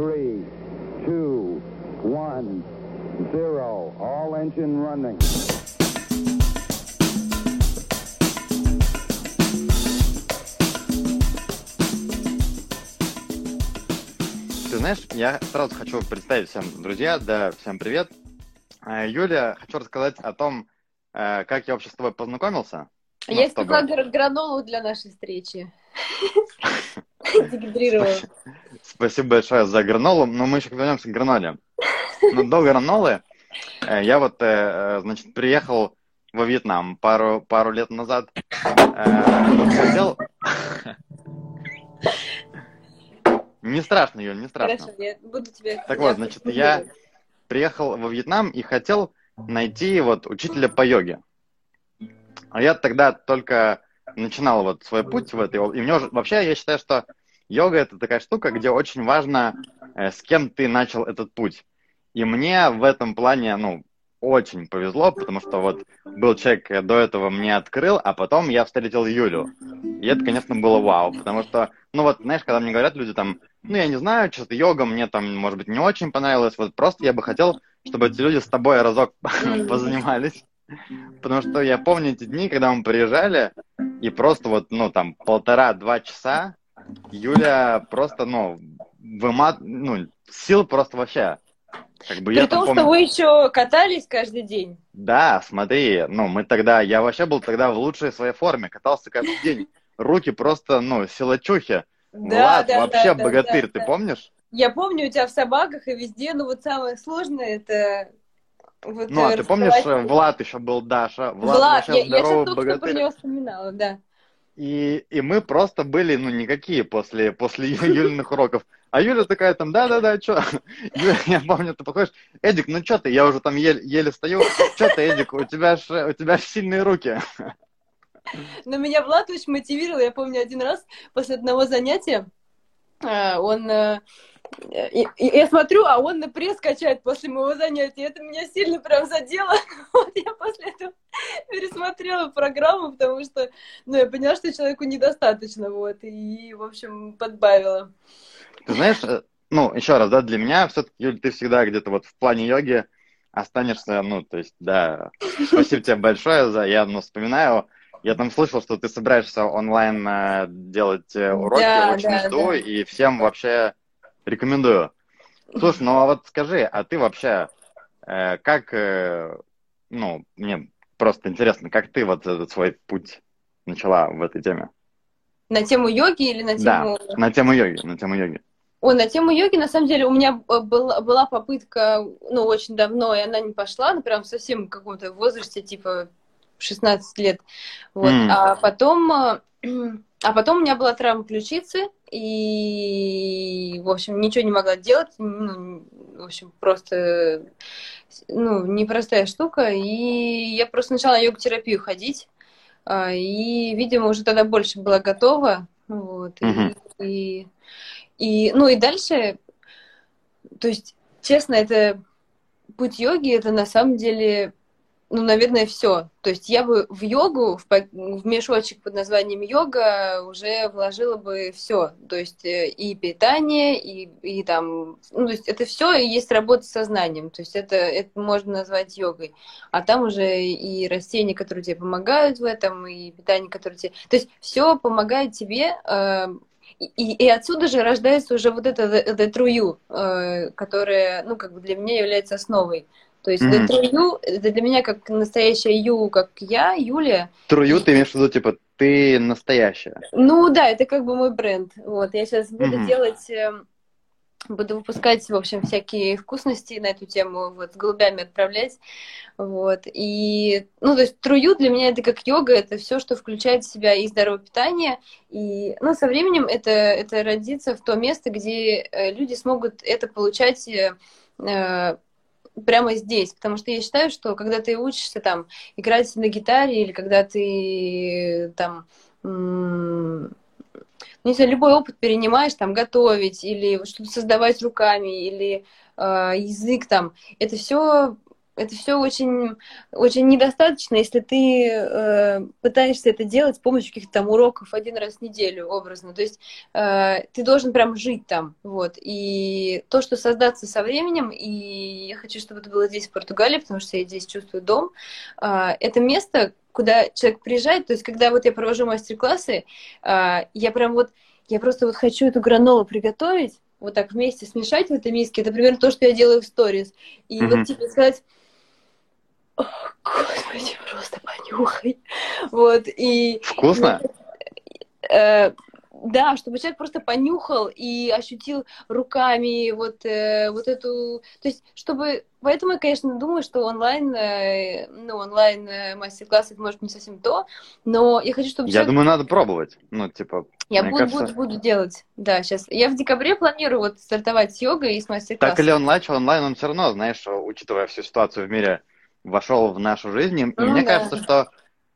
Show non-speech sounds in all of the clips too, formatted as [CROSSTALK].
three, two, one, zero. All engine running. Ты знаешь, я сразу хочу представить всем, друзья, да, всем привет. Э, Юля, хочу рассказать о том, э, как я вообще с тобой познакомился. Ну, Я чтобы- испекла гра- гранолу для нашей встречи. [LAUGHS] [LAUGHS] Дегидрировала. Спасибо большое за гранолу, но мы еще вернемся к граноле. Но до гранолы э, я вот, э, э, значит, приехал во Вьетнам пару, пару лет назад. Хотел... Не страшно, Юль, не страшно. Хорошо, я буду тебе... Так вот, значит, я приехал во Вьетнам и хотел найти вот учителя по йоге. А я тогда только начинал вот свой путь в этой И мне уже, вообще, я считаю, что йога это такая штука, где очень важно, э, с кем ты начал этот путь. И мне в этом плане, ну, очень повезло, потому что вот был человек, до этого мне открыл, а потом я встретил Юлю. И это, конечно, было вау, потому что, ну вот, знаешь, когда мне говорят люди там, ну, я не знаю, что-то йога мне там, может быть, не очень понравилось, вот просто я бы хотел, чтобы эти люди с тобой разок [LAUGHS] позанимались. Потому что я помню эти дни, когда мы приезжали, и просто вот, ну, там, полтора-два часа Юля просто, ну, вымат... ну, сил просто вообще. Как бы При я том, помню- что вы еще катались каждый день. Да, смотри, ну, мы тогда, я вообще был тогда в лучшей своей форме, катался каждый [LAUGHS] день. Руки просто, ну, силачухи. Влад вообще да, богатырь, да, ты да. помнишь? Я помню у тебя в собаках и везде, но вот самое сложное это... Вот, Ну, а ты помнишь, э, Влад еще был Даша, Влад, Влад, я, я сейчас только что про богатырь. него вспоминала, да. И, и мы просто были, ну, никакие после, после Юлиных уроков. А Юля такая там, да-да-да, что? Я помню, ты подходишь, Эдик, ну что ты? Я уже там еле, еле стою. Что ты, Эдик, у тебя ж, у тебя ж сильные руки. Но меня Влад очень мотивировал. Я помню один раз после одного занятия э, он... и- и я смотрю, а он на пресс качает после моего занятия. Это меня сильно прям задело. [LAUGHS] Вот я после этого пересмотрела программу, потому что ну, я поняла, что человеку недостаточно. Вот, и, в общем, подбавила. Ты знаешь, э, ну, еще раз, да, для меня все-таки, Юль, ты всегда где-то вот в плане йоги останешься, ну, то есть, да, спасибо тебе большое за, я, ну, вспоминаю, я там слышал, что ты собираешься онлайн э, делать э, уроки, Да, очень да, жду, да. и всем вообще рекомендую. Слушай, ну, а вот скажи, а ты вообще, э, как, э, ну, мне просто интересно, как ты вот этот свой путь начала в этой теме? На тему йоги или на тему... Да, на тему йоги, на тему йоги. Ой, на тему йоги, на самом деле, у меня э, была, была попытка, ну, очень давно, и она не пошла, ну, прям совсем в каком-то возрасте, типа 16 лет. Вот. М. А потом, э, а потом у меня была травма ключицы, и, в общем, ничего не могла делать, ну, в общем, просто, ну, непростая штука, и я просто начала на йога-терапию ходить, а, и, видимо, уже тогда больше была готова, вот, и- Мгм. и и, ну и дальше, то есть, честно, это путь йоги, это на самом деле, ну, наверное, все. То есть я бы в йогу, в, в мешочек под названием йога уже вложила бы все. То есть э, и питание, и, и там, ну, то есть это все и есть работа с сознанием. То есть это, это можно назвать йогой. А там уже и растения, которые тебе помогают в этом, и питание, которое тебе... То есть все помогает тебе э, и, и отсюда же рождается уже вот это the, the true you, э, которая, ну, как бы для меня является основой. То есть the true you, это для меня как настоящая you, как я, Юлия. Трую ты имеешь в виду, типа, ты настоящая. Ну да, это как бы мой бренд. Вот, я сейчас буду Мгм. делать, э, буду выпускать, в общем, всякие вкусности на эту тему, вот, с голубями отправлять. Вот, и, ну, то есть трую для меня это как йога, это все, что включает в себя и здоровое питание, и, ну, со временем это, это родится в то место, где э, люди смогут это получать э, прямо здесь, потому что я считаю, что когда ты учишься там играть на гитаре или когда ты там ну, не знаю, любой опыт перенимаешь, там, готовить или что-то создавать руками, или э, язык там, это все это все очень, очень недостаточно, если ты э, пытаешься это делать с помощью каких-то там уроков один раз в неделю, образно. То есть э, ты должен прям жить там, вот. И то, что создаться со временем, и я хочу, чтобы это было здесь, в Португалии, потому что я здесь чувствую дом, э, это место, куда человек приезжает, то есть когда вот я провожу мастер-классы, э, я прям вот, я просто вот хочу эту гранолу приготовить, вот так вместе смешать в этой миске. Это примерно то, что я делаю в сторис. И mm-hmm. вот типа сказать, о, господи, просто понюхай. Вот, и... Вкусно? Э, да, чтобы человек просто понюхал и ощутил руками вот, э, вот эту... То есть, чтобы... Поэтому я, конечно, думаю, что онлайн, э, ну, онлайн э, мастер-класс это может не совсем то, но я хочу, чтобы Я человек... думаю, надо пробовать. Ну, типа, я буду, кажется... буду, буду делать, да, сейчас. Я в декабре планирую вот стартовать с йогой и с мастер-классом. Так или онлайн, онлайн он все равно, знаешь, учитывая всю ситуацию в мире, вошел в нашу жизнь. И ну, мне да. кажется, что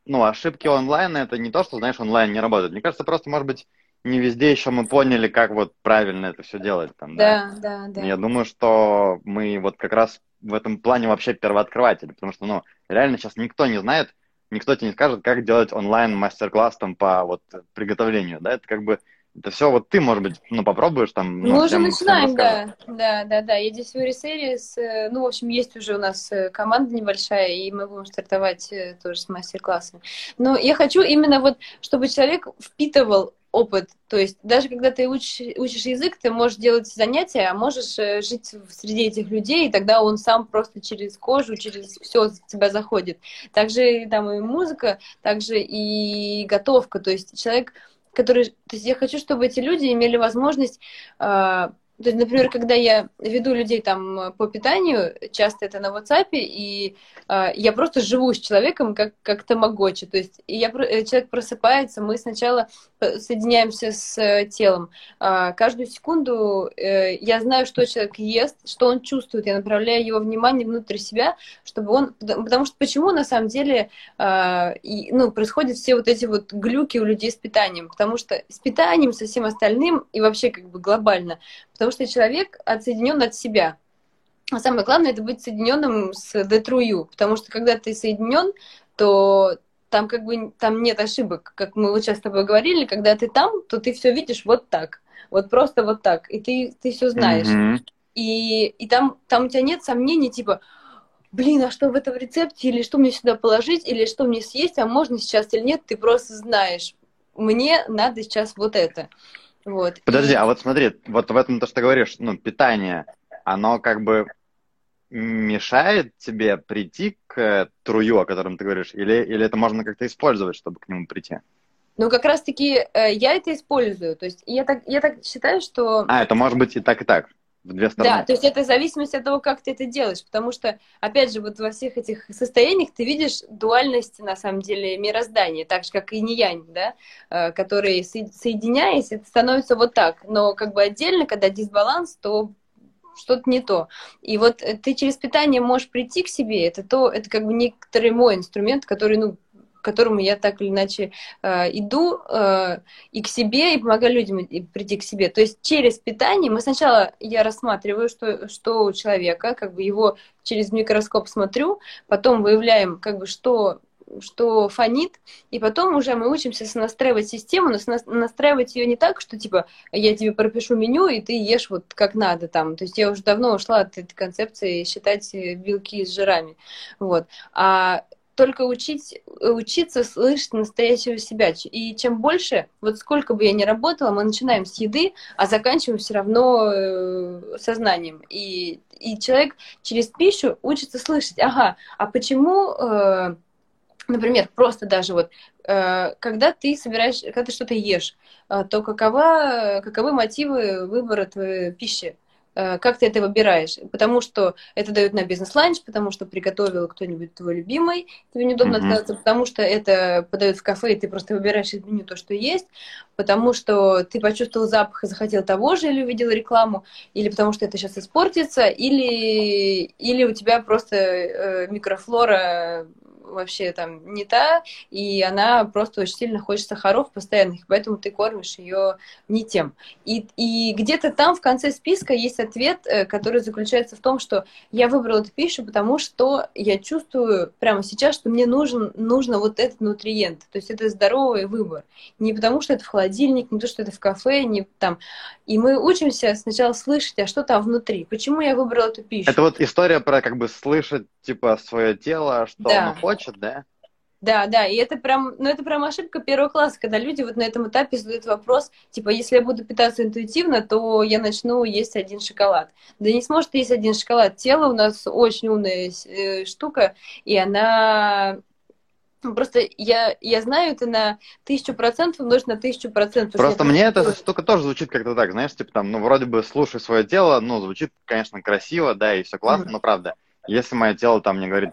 ну, ошибки онлайн это не то, что, знаешь, онлайн не работает. Мне кажется, просто, может быть, не везде еще мы поняли, как вот правильно это все делать. Там, да, да, да. Я думаю, что мы вот как раз в этом плане вообще первооткрыватели, потому что, ну, реально сейчас никто не знает, никто тебе не скажет, как делать онлайн мастер-класс там по вот приготовлению, да, это как бы это все вот ты, может быть, ну, попробуешь там. Ну, Мы уже начинаем, да. Да, да, да. Я здесь в Series, э, ну, в общем, есть уже у нас э, команда небольшая, и мы будем стартовать э, тоже с мастер-классами. Но я хочу именно вот, чтобы человек впитывал опыт. То есть даже когда ты учишь, учишь язык, ты можешь делать занятия, а можешь жить среди этих людей, и тогда он сам просто через кожу, через все тебя заходит. Также там и музыка, также и готовка. То есть человек которые... То есть я хочу, чтобы эти люди имели возможность а, то есть, например, когда я веду людей там по питанию, часто это на WhatsApp, и э, я просто живу с человеком как, как тамагочи. То есть я, э, человек просыпается, мы сначала соединяемся с э, телом. Э, каждую секунду э, я знаю, что человек ест, что он чувствует. Я направляю его внимание внутрь себя, чтобы он... Потому что почему на самом деле э, и, ну, происходят все вот эти вот глюки у людей с питанием? Потому что с питанием, со всем остальным и вообще как бы глобально потому что человек отсоединен от себя. А самое главное это быть соединенным с детрую, потому что когда ты соединен, то там как бы там нет ошибок, как мы вот сейчас с тобой говорили, когда ты там, то ты все видишь вот так, вот просто вот так, и ты ты все знаешь, mm-hmm. и и там там у тебя нет сомнений типа блин, а что в этом рецепте, или что мне сюда положить, или что мне съесть, а можно сейчас или нет, ты просто знаешь, мне надо сейчас вот это. Вот. Подожди, и... а вот смотри, вот в этом то, что ты говоришь, ну, питание, оно как бы мешает тебе прийти к трую, о котором ты говоришь, или, или это можно как-то использовать, чтобы к нему прийти? Ну, как раз-таки э, я это использую. То есть я так, я так считаю, что... А, это может быть и так, и так в две стороны. Да, то есть это в зависимости от того, как ты это делаешь, потому что, опять же, вот во всех этих состояниях ты видишь дуальность, на самом деле, мироздания, так же, как и инь да, э, которые, соединяясь, это становится вот так, но как бы отдельно, когда дисбаланс, то что-то не то. И вот ты через питание можешь прийти к себе, это то, это как бы некоторый мой инструмент, который, ну, которому я так или иначе э, иду э, и к себе, и помогаю людям прийти к себе. То есть через питание мы сначала, я рассматриваю, что, что у человека, как бы его через микроскоп смотрю, потом выявляем, как бы, что что фонит, и потом уже мы учимся настраивать систему, но настраивать ее не так, что типа я тебе пропишу меню, и ты ешь вот как надо там. То есть я уже давно ушла от этой концепции считать белки с жирами. Вот. А только учить, учиться слышать настоящего себя. И чем больше, вот сколько бы я ни работала, мы начинаем с еды, а заканчиваем все равно э, сознанием. И, и человек через пищу учится слышать, ага, а почему, э, например, просто даже вот, э, когда ты собираешь, когда ты что-то ешь, э, то какова, каковы мотивы выбора твоей пищи? Э, как ты это выбираешь? Потому что это дают на бизнес-ланч, потому что приготовил кто-нибудь твой любимый, тебе неудобно mm-hmm. отказаться, потому что это подают в кафе, и ты просто выбираешь из меню то, что есть, потому что ты почувствовал запах и захотел того же, или увидел рекламу, или потому что это сейчас испортится, или, или у тебя просто э, микрофлора вообще там не та, и она просто очень сильно хочет сахаров постоянных, поэтому ты кормишь ее не тем. И, и где-то там в конце списка есть ответ, э, который заключается в том, что я выбрала эту пищу, потому что я чувствую прямо сейчас, что мне нужен, нужно вот этот нутриент. То есть это здоровый выбор. Не потому что это в холодильник, не то, что это в кафе, не там. И мы учимся сначала слышать, а что там внутри. Почему я выбрала эту пищу? Это вот история про как бы слышать, типа, свое тело, что Да. оно хочет, да? Да, да, и это прям, ну это прям ошибка первого класса, когда люди вот на этом этапе задают вопрос, типа, если я буду питаться интуитивно, то я начну есть один шоколад. Да не сможет есть один шоколад. Тело у нас очень умная э, штука, и она ну, Просто я, я знаю это на тысячу процентов умножить на тысячу процентов. Просто мне эта штука тоже звучит как-то так, знаешь, типа там, ну, вроде бы слушай свое тело, ну, звучит, конечно, красиво, да, и все классно, Мгм. но правда, если мое тело там мне говорит,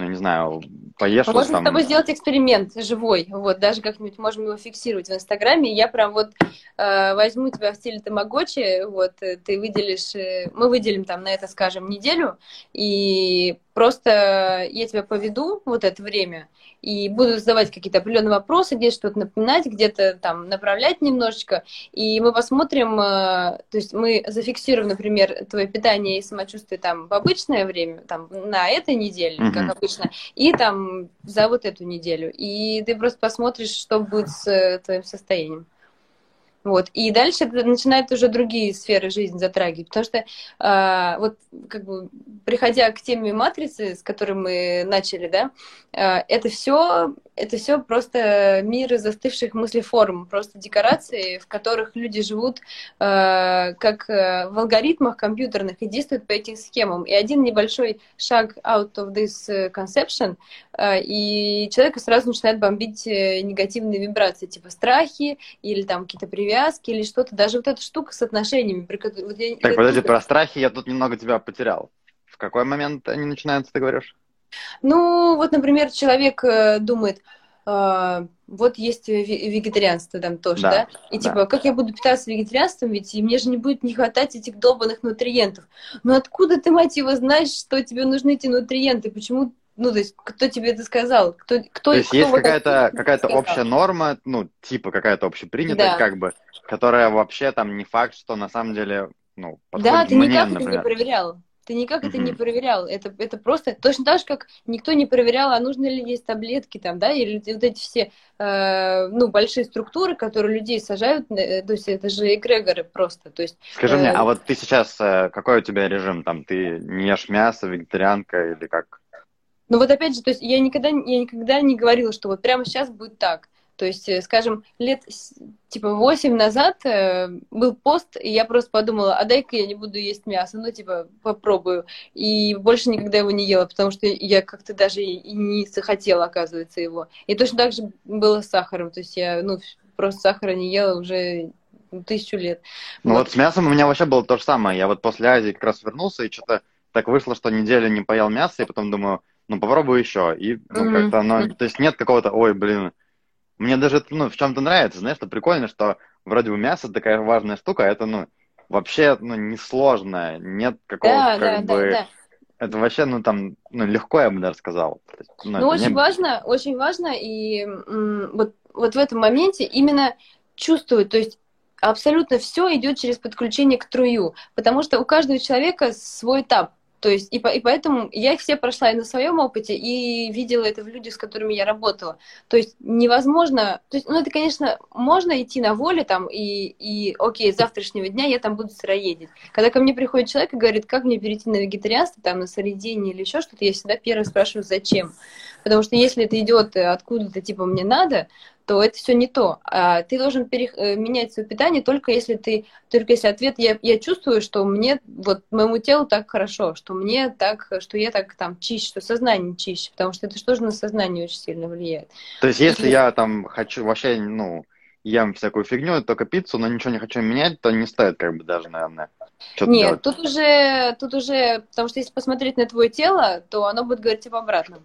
ну, не знаю, поешь можем там... с тобой сделать эксперимент живой, вот, даже как-нибудь можем его фиксировать в Инстаграме. Я прям вот э, возьму тебя в стиле тамагочи, вот, э, ты выделишь, э, мы выделим там на это, скажем, неделю, и просто я тебя поведу вот это время, и буду задавать какие-то определенные вопросы, где-то что-то напоминать, где-то там направлять немножечко, и мы посмотрим, э, то есть мы зафиксируем, например, твое питание и самочувствие там в обычное время, там на этой неделе, как Мгм. обычно, и там за вот эту неделю. И ты просто посмотришь, что будет с э, твоим состоянием. Вот. И дальше это начинает уже другие сферы жизни затрагивать. Потому что а, вот как бы приходя к теме матрицы, с которой мы начали, да, а, это все это все просто мир застывших мыслеформ, просто декорации, в которых люди живут а, как э, в алгоритмах компьютерных и действуют по этим схемам. И один небольшой шаг out of this э, conception, а, и человека сразу начинает бомбить э, негативные вибрации, типа страхи или там какие-то привязки или что-то. Даже вот эта штука с отношениями. вот я- Так, подожди, про страхи я тут немного тебя потерял. В какой момент они начинаются, ты говоришь? Ну, вот, например, человек э, думает, а, вот есть ве- вегетарианство там тоже, да? Да, И да. типа, как я буду питаться вегетарианством, ведь и мне же не будет не хватать этих долбанных нутриентов. Ну откуда ты, мать его, знаешь, что тебе нужны эти нутриенты? Почему, ну, то есть, кто тебе это сказал? Кто, кто, То есть кто есть какая-то какая-то общая норма, ну, типа какая-то общепринятая, Да. как бы, которая вообще там не факт, что на самом деле, ну, подходит Да, ты мне, никак это не например. проверял. Ты никак это не проверял. Это, это просто точно так же, как никто не проверял, а нужно ли есть таблетки там, да, или вот эти все, э, ну, большие структуры, которые людей сажают, э, то есть это же эгрегоры просто, то есть Скажи мне, Э, а вот ты сейчас, э, какой у тебя режим? Там ты не ешь мясо, вегетарианка или как? Ну вот опять же, то есть я никогда, я никогда не говорила, что вот прямо сейчас будет так. То есть, э, скажем, лет типа восемь назад э, был пост, и я просто подумала, а дай-ка я не буду есть мясо, ну типа попробую. И больше никогда его не ела, потому что я как-то даже и не захотела, оказывается, его. И точно так же было с сахаром. То есть я, ну, просто сахара не ела уже тысячу лет. Ну Вот. вот с мясом у меня вообще было то же самое. Я вот после Азии как раз вернулся, и что-то так вышло, что неделю не поел мясо, и потом думаю, ну попробую еще. И ну, Мгм. как-то оно... То есть нет какого-то, ой, блин, мне даже ну, в чем-то нравится, знаешь, что прикольно, что вроде бы мясо такая важная штука, а это, ну, вообще, ну, несложное, нет какого-то, Да, как да, бы... да, да. Это вообще, ну, там, ну, легко, я бы даже сказал. Есть, ну, Ну, очень не- важно, очень важно, и м, вот, вот в этом моменте именно чувствовать, то есть абсолютно все идет через подключение к трую, потому что у каждого человека свой этап. То есть, и, по- и поэтому я их все прошла и на своем опыте, и видела это в людях, с которыми я работала. То есть невозможно, то есть, ну это, конечно, можно идти на воле там, и, и окей, с завтрашнего дня я там буду сыроедить. Когда ко мне приходит человек и говорит, как мне перейти на вегетарианство, там, на сыроедение или еще что-то, я всегда первое спрашиваю, зачем. Потому что если это идет э, откуда-то, типа, мне надо, то это все не то. А ты должен перех- э, менять свое питание только если ты, только если ответ я, я чувствую, что мне, вот моему телу так хорошо, что мне так, что я так там чище, что сознание чище, потому что это же тоже на сознание очень сильно влияет. То есть, если И- я там хочу вообще, ну, ем всякую фигню, только пиццу, но ничего не хочу менять, то не стоит, как бы, даже, наверное, что-то Нет, делать. тут уже, тут уже, потому что если посмотреть на твое тело, то оно будет говорить об обратном.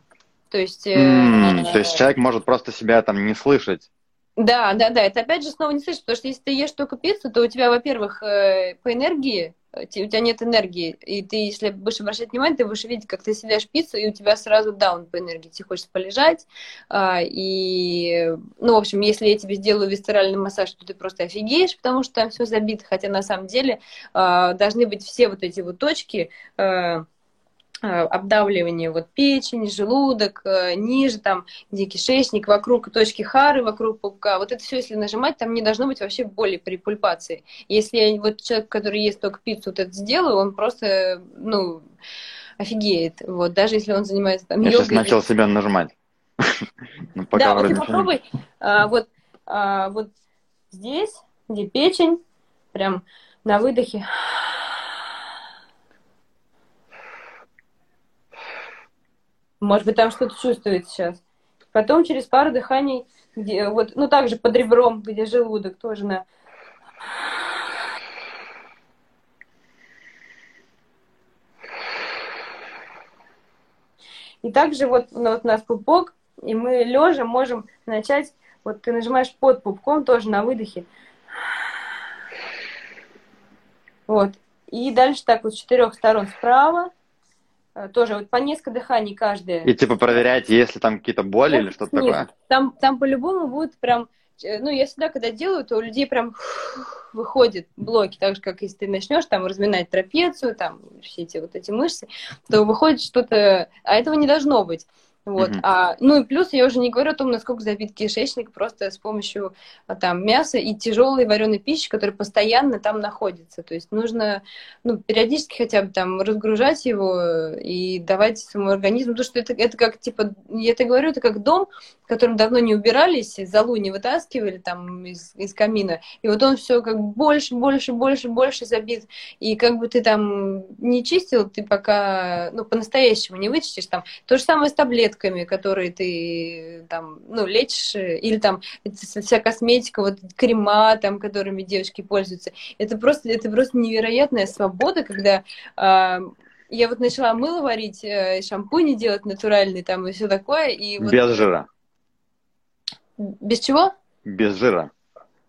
То есть, М, То есть человек может просто себя там не слышать. Да, да, да. Это опять же снова не слышишь, потому что если ты ешь только пиццу, то у тебя, во-первых, э, по энергии у тебя нет энергии. И ты, если будешь обращать внимание, ты будешь видеть, как ты съедаешь пиццу, и у тебя сразу даун по энергии. Тебе хочется полежать. А, и, ну, в общем, если я тебе сделаю висцеральный массаж, то ты просто офигеешь, потому что там все забито. Хотя на самом деле а, должны быть все вот эти вот точки, обдавливание вот печень, желудок, э, ниже там, где кишечник, вокруг точки Хары, вокруг пупка. Вот это все, если нажимать, там не должно быть вообще боли при пульпации. Если я, вот человек, который ест только пиццу, вот это сделаю, он просто, ну, офигеет. Вот, даже если он занимается там Я йогой. сейчас начал себя нажимать. [LAUGHS] Ну, Да, вот ты попробуй, а, вот, а, вот здесь, где печень, прям на выдохе. Может быть, там что-то чувствует сейчас. Потом через пару дыханий, где, вот, ну, также под ребром, где желудок, тоже на... И также вот, ну, вот у нас пупок, и мы лежа можем начать, вот ты нажимаешь под пупком тоже на выдохе. Вот. И дальше так вот с четырех сторон справа, тоже вот по несколько дыханий каждое. И типа проверять, есть ли там какие-то боли или что-то такое. Там, там по-любому будет прям, э, ну, я всегда, когда делаю, то у людей прям выходят блоки, так же, как если ты начнешь там разминать трапецию, там все эти вот эти мышцы, то выходит что-то, а этого не должно быть. Вот. Мгм. А, ну и плюс я уже не говорю о том, насколько забит кишечник просто с помощью а, там мяса и тяжелой вареной пищи, которая постоянно там находится. То есть нужно ну, периодически хотя бы там разгружать его и давать своему организму, потому что это, это как типа, я это говорю, это как дом, в котором давно не убирались, залу не вытаскивали там из, из камина, и вот он все как больше, больше, больше, больше забит, и как бы ты там не чистил, ты пока, ну, по-настоящему не вычистишь там. То же самое с таблетками, которые ты там, ну, лечишь, э, или там вся косметика, вот крема там, которыми девочки пользуются. Это просто, это просто невероятная свобода, когда а, я вот начала мыло варить, э, шампуни делать натуральные там и все такое, и вот Без жира. Без чего? Без жира.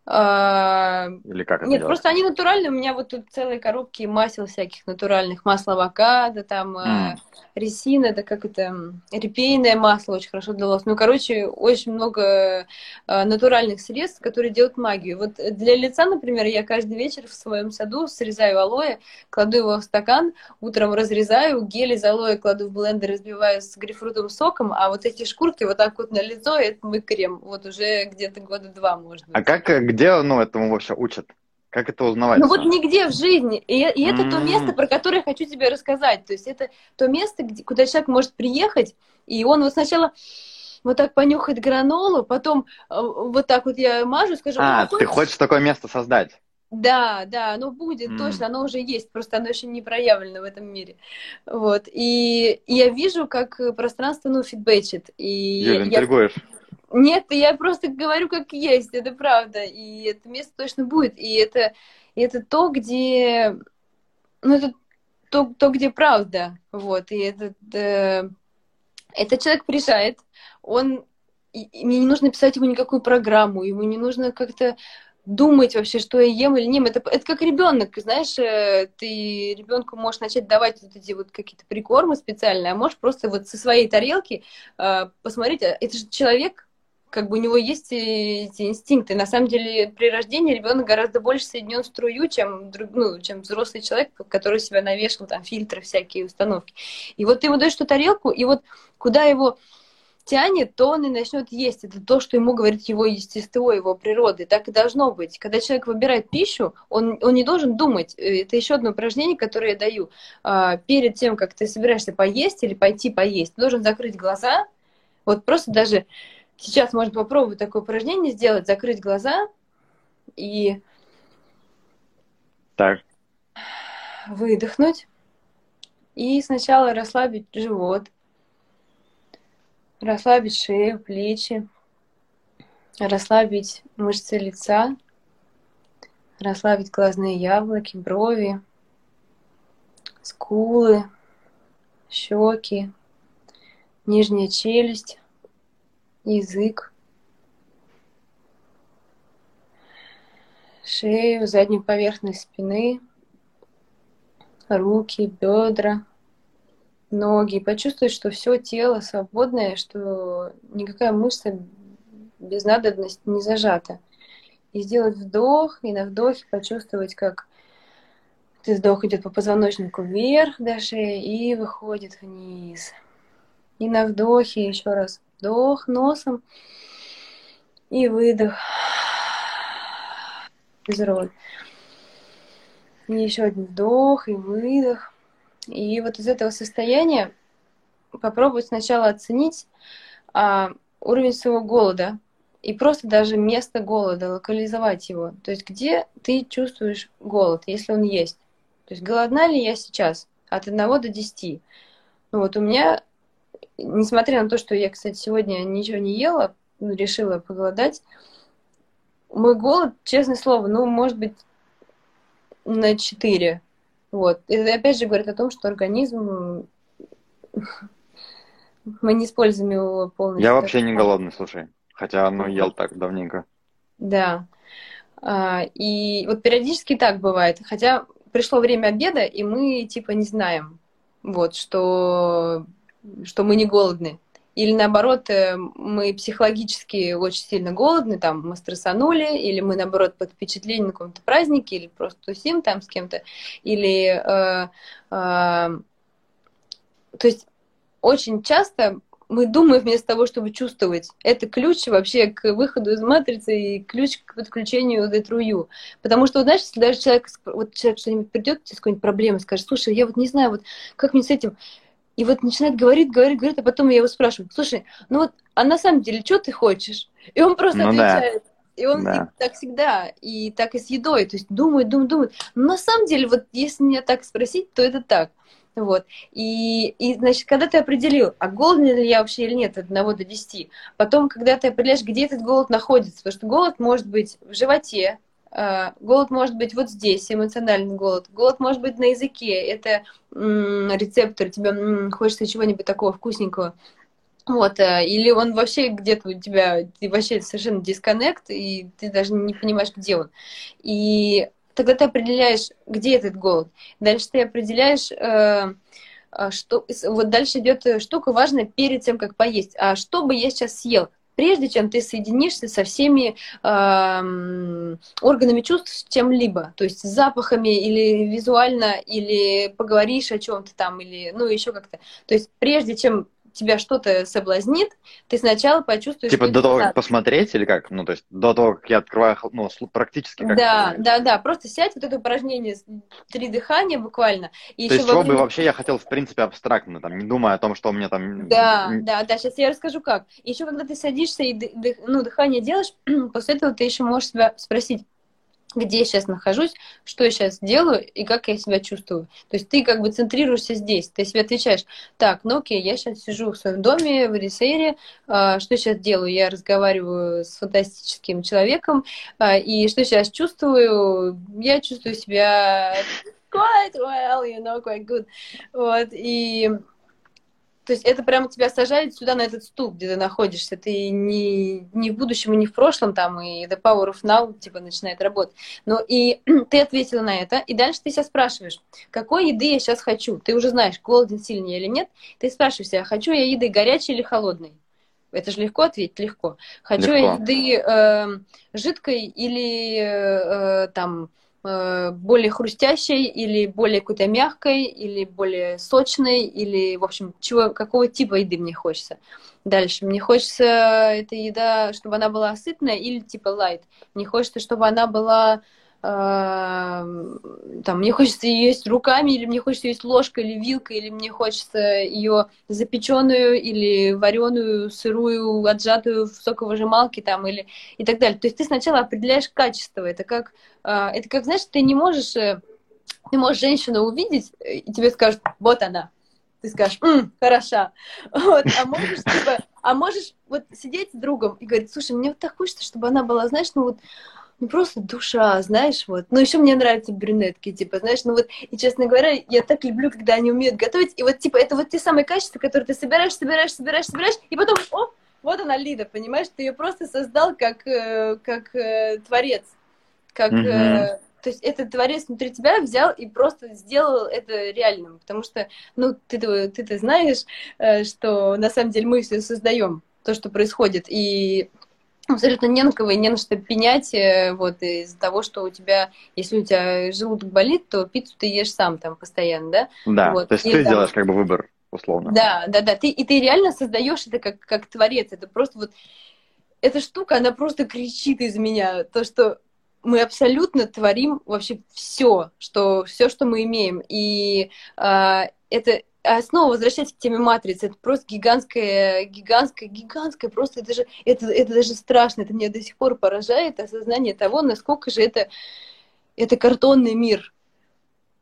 А, Или как это Нет, делать? просто они натуральные. У меня вот тут целые коробки масел всяких натуральных. Масло авокадо, там э, М. ресина, это как это, репейное масло очень хорошо для волос. Ну, короче, очень много э, натуральных средств, которые делают магию. Вот для лица, например, я каждый вечер в своем саду срезаю алоэ, кладу его в стакан, утром разрезаю, гель из алоэ кладу в блендер, разбиваю с грейпфрутовым соком, а вот эти шкурки вот так вот на лицо, это мой крем. Вот уже где-то года два, быть. А как, э, где, ну, этому вообще учат? Как это узнавать? Ну вот нигде в жизни. И, и это то М. место, про которое я хочу тебе рассказать. То есть это то место, где, куда человек может приехать, и он вот сначала вот так понюхает гранолу, потом э, вот так вот я мажу, скажу, А, «О, ты хочешь такое место создать? да, да, оно будет М. точно, оно уже есть, просто оно еще не проявлено в этом мире. Вот. И, и я вижу, как пространство, ну, фидбэчит. И Юля, я интригуешь. Нет, я просто говорю, как есть, это правда. И это место точно будет. И это, и это то, где... Ну, это то, то где правда. Вот. И этот, э, этот человек приезжает, он... и- и мне не нужно писать ему никакую программу, ему не нужно как-то думать вообще, что я ем или не ем. Это, это как ребенок, знаешь, э, ты ребенку можешь начать давать вот эти вот какие-то прикормы специальные, а можешь просто вот со своей тарелки э, посмотреть, а это же человек, как бы у него есть эти инстинкты. На самом деле при рождении ребенок гораздо больше соединен в струю, чем, ну, чем взрослый человек, который себя навешал, там, фильтры всякие, установки. И вот ты ему даешь эту тарелку, и вот куда его тянет, то он и начнет есть. Это то, что ему говорит его естество, его природа. И так и должно быть. Когда человек выбирает пищу, он, он не должен думать. Э, Это еще одно упражнение, которое я даю. А, Перед тем, как ты собираешься поесть или пойти поесть, ты должен закрыть глаза. Вот просто даже сейчас можно попробовать такое упражнение сделать, закрыть глаза и Так. выдохнуть. И сначала расслабить живот, расслабить шею, плечи, расслабить мышцы лица, расслабить глазные яблоки, брови, скулы, щеки, нижняя челюсть, язык, шею, заднюю поверхность спины, руки, бедра, ноги, почувствовать, что все тело свободное, что никакая мышца без надобности не зажата. И сделать вдох, и на вдохе почувствовать, как ты вдох идет по позвоночнику вверх до шеи и выходит вниз. И на вдохе еще раз вдох носом и выдох из рот. Еще один вдох и выдох. И вот из этого состояния попробовать сначала оценить а, уровень своего голода и просто даже место голода, локализовать его. То есть где ты чувствуешь голод, если он есть. То есть голодна ли я сейчас от 1 до 10? Ну вот у меня, несмотря на то, что я, кстати, сегодня ничего не ела, ну, решила поголодать, мой голод, честное слово, ну, может быть, на 4. Вот. И опять же говорит о том, что организм... [LAUGHS] Мы не используем его полностью. Я вообще не голодный, слушай. Хотя, ну, ел так давненько. Да. А, и вот периодически так бывает. Хотя пришло время обеда, и мы типа не знаем, вот, что, что мы не голодны. Или наоборот, э, мы психологически очень сильно голодны, там мы стрессанули, или мы наоборот под впечатлением на каком-то празднике, или просто тусим там с кем-то, или э, э, то есть очень часто мы думаем вместо того, чтобы чувствовать. Это ключ вообще к выходу из матрицы и ключ к подключению Детрую. Потому что, вот, знаешь, если даже человек, вот человек что-нибудь придет, с какой-нибудь проблемой, скажет, слушай, я вот не знаю, вот как мне с этим, и вот начинает говорить, говорить, говорить, а потом я его спрашиваю, слушай, ну вот, а на самом деле, что ты хочешь? И он просто ну, отвечает. Да. И он да. так всегда, и так и с едой, то есть думает, думает, думает. Но на самом деле, вот если меня так спросить, то это так. Вот. И, и, значит, когда ты определил, а голоден ли я вообще или нет от 1 до 10, потом, когда ты определяешь, где этот голод находится, потому что голод может быть в животе, голод может быть вот здесь, эмоциональный голод. Голод может быть на языке. Это рецептор, тебе хочется чего-нибудь такого вкусненького. Вот, э, или он вообще где-то у тебя, ты вообще совершенно дисконнект, и ты даже не понимаешь, где он. И тогда ты определяешь, где этот голод. Дальше ты определяешь, э, что вот дальше идет штука важная перед тем, как поесть. А что бы я сейчас съел? Прежде чем ты соединишься со всеми э, органами чувств с чем-либо, то есть с запахами или визуально, или поговоришь о чем-то там, или ну еще как-то. То есть прежде чем тебя что-то соблазнит, ты сначала почувствуешь... Типа до того, как посмотреть или как? Ну, то есть до того, как я открываю, ну, практически как Да, да, да, просто сядь, вот это упражнение, три дыхания буквально. И то есть чего время... бы вообще я хотел, в принципе, абстрактно, там, не думая о том, что у меня там... Да, да, да, сейчас я расскажу как. Еще когда ты садишься и ну, дыхание делаешь, [CLEARS THROAT] после этого ты еще можешь себя спросить, где я сейчас нахожусь, что я сейчас делаю и как я себя чувствую. То есть ты как бы центрируешься здесь, ты себе отвечаешь, так, ну окей, я сейчас сижу в своем доме в Рисейре, а, что сейчас делаю? Я разговариваю с фантастическим человеком, а, и что сейчас чувствую? Я чувствую себя quite well, you know, quite good. Вот, и то есть это прямо тебя сажает сюда, на этот стул, где ты находишься. Ты не, не в будущем и не в прошлом там, и the power of now, типа, начинает работать. Но и [CLEARS THROAT] ты ответила на это, и дальше ты себя спрашиваешь, какой еды я сейчас хочу? Ты уже знаешь, голоден сильнее или нет. Ты спрашиваешь себя, хочу я еды горячей или холодной? Это же легко ответить, легко. Хочу легко. я еды э, жидкой или э, там Э, более хрустящей или более какой-то мягкой, или более сочной, или, в общем, чего, какого типа еды мне хочется. Дальше. Мне хочется эта еда, чтобы она была сытная или типа light. Мне хочется, чтобы она была там, мне хочется ее есть руками, или мне хочется есть ложкой или вилкой, или мне хочется ее запеченную или вареную, сырую, отжатую в соковыжималке там, или и так далее. То есть ты сначала определяешь качество. Это как, а, это как, знаешь, ты не можешь, э, ты можешь женщину увидеть, и тебе скажут, вот она. Ты скажешь, М, хороша. [LAUGHS] Вот, а можешь, типа, а можешь вот сидеть с другом и говорить, слушай, мне вот так хочется, чтобы она была, знаешь, ну вот, ну просто душа, знаешь, вот. Ну еще мне нравятся брюнетки, типа, знаешь, ну вот, и честно говоря, я так люблю, когда они умеют готовить, и вот, типа, это вот те самые качества, которые ты собираешь, собираешь, собираешь, собираешь, и потом, о, вот она, Лида, понимаешь, ты ее просто создал как, э, как э, творец, как, э, то есть этот творец внутри тебя взял и просто сделал это реальным, потому что, ну, ты-то, ты-то знаешь, э, что на самом деле мы все создаем то, что происходит, и абсолютно не на кого и не на что пенять, э, вот, из-за того, что у тебя, если у тебя желудок болит, то пиццу ты ешь сам там постоянно, да? Да, вот. то есть и, ты там, делаешь как бы выбор, условно. Да, да, да, ты, и ты реально создаешь это как, как творец, это просто вот, эта штука, она просто кричит из меня, то, что мы абсолютно творим вообще все, что, все, что мы имеем, и э, это снова возвращаясь к теме матрицы, это просто гигантская, гигантская, гигантская, просто это же, это, это даже страшно, это меня до сих пор поражает осознание того, насколько же это, это картонный мир.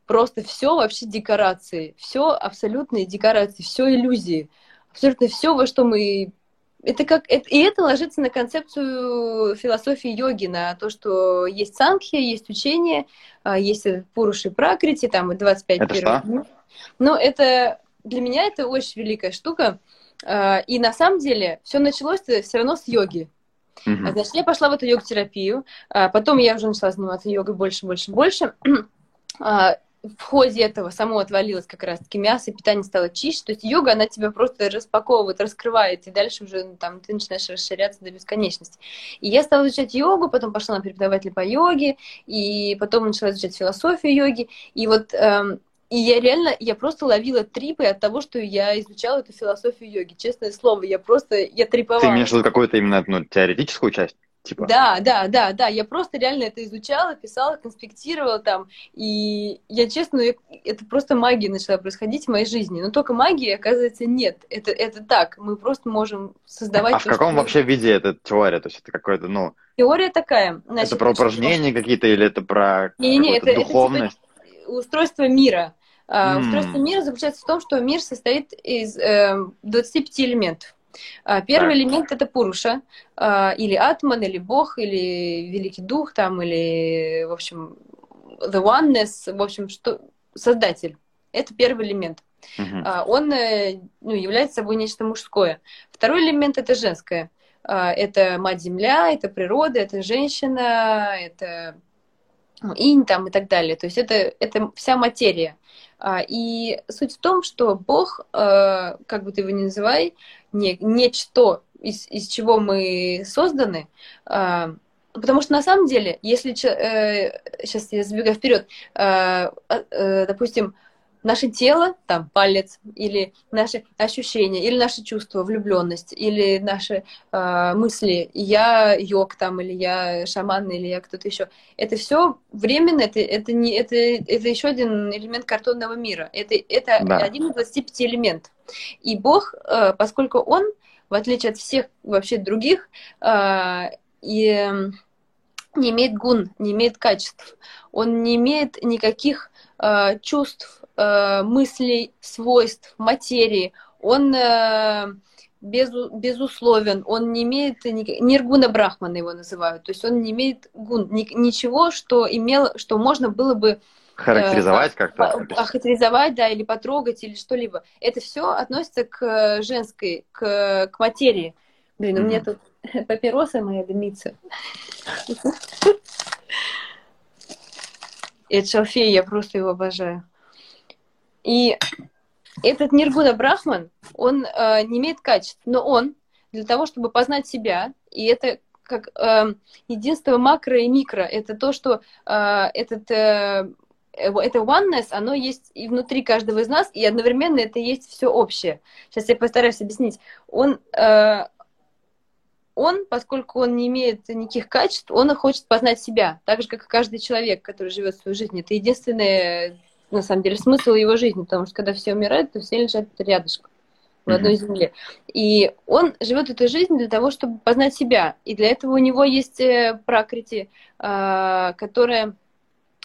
Просто все вообще декорации, все абсолютные декорации, все иллюзии, абсолютно все, во что мы это как это, и это ложится на концепцию философии йоги, на то, что есть санхия, есть учение, а, есть пуруши пракрити, там 25 это первых что? Но это для меня это очень великая штука. А, и на самом деле все началось все равно с йоги. Мгм. Значит, я пошла в эту йог-терапию, а потом я уже начала заниматься йогой больше, больше, больше. А, В ходе этого само отвалилось как раз-таки мясо, питание стало чище. То есть йога, она тебя просто распаковывает, раскрывает, и дальше уже ну, там ты начинаешь расширяться до бесконечности. И я стала изучать йогу, потом пошла на преподавателя по йоге, и потом начала изучать философию йоги. И вот эм, и я реально, я просто ловила трипы от того, что я изучала эту философию йоги. Честное слово, я просто, я триповала. Ты имеешь в виду какую-то именно ну, теоретическую часть? Типа? Да, да, да, да. Я просто реально это изучала, писала, конспектировала там. И я честно, это просто магия начала происходить в моей жизни. Но только магии, оказывается, нет. Это, это так. Мы просто можем создавать... А в то, каком что- вообще виде эта теория? То есть это какое-то, ну, Теория такая. Значит, это про упражнения какие-то или это про Не-не-не, какую-то это- это духовность? устройство мира. А, М. Устройство мира заключается в том, что мир состоит из эм, 25 элементов. А, Первый Так. элемент это Пуруша, а, или Атман, или Бог, или Великий Дух, там, или, в общем, The Oneness, в общем, что Создатель. Это первый элемент. А, Он э, ну, является собой нечто мужское. Второй элемент это женское. А, Это Мать-Земля, это природа, это женщина, это инь там и так далее. То есть это, это вся материя. А, И суть в том, что Бог, э, как бы ты его ни называй, не, нечто, из, из чего мы созданы, а, потому что на самом деле, если, сейчас я забегаю вперед, допустим, наше тело, там, палец, или наши ощущения, или наши чувства, влюбленность, или наши э, мысли, я йог там, или я шаман, или я кто-то еще. Это все временно, это, это, не, это, это еще один элемент картонного мира. Это, это Да. один из 25 элементов. И Бог, э, поскольку Он, в отличие от всех вообще других, э, и, не имеет гун, не имеет качеств, он не имеет никаких э, чувств, э, мыслей, свойств, материи. Он э, безу- безусловен, он не имеет ни- ниргуна брахмана его называют, то есть он не имеет гун, ни- ничего, что имело, что можно было бы Характеризовать как-то? по- охарактеризовать, да, или потрогать, или что-либо. Это все относится к э, женской, к, к материи. Блин, у меня тут [LAUGHS] папироса моя дымится. [LAUGHS] Это шалфей, я просто его обожаю. И этот Ниргуна Брахман, он э, не имеет качеств, но он для того, чтобы познать себя, и это как э, единство макро и микро, это то, что э, этот э, это oneness, оно есть и внутри каждого из нас, и одновременно это есть все общее. Сейчас я постараюсь объяснить. Он, э, он, поскольку он не имеет никаких качеств, он хочет познать себя, так же, как и каждый человек, который живет свою жизнь. Это единственный, на самом деле, смысл его жизни, потому что когда все умирают, то все лежат рядышком в одной земле. И он живет эту жизнь для того, чтобы познать себя. И для этого у него есть э, пракрити, э, которая,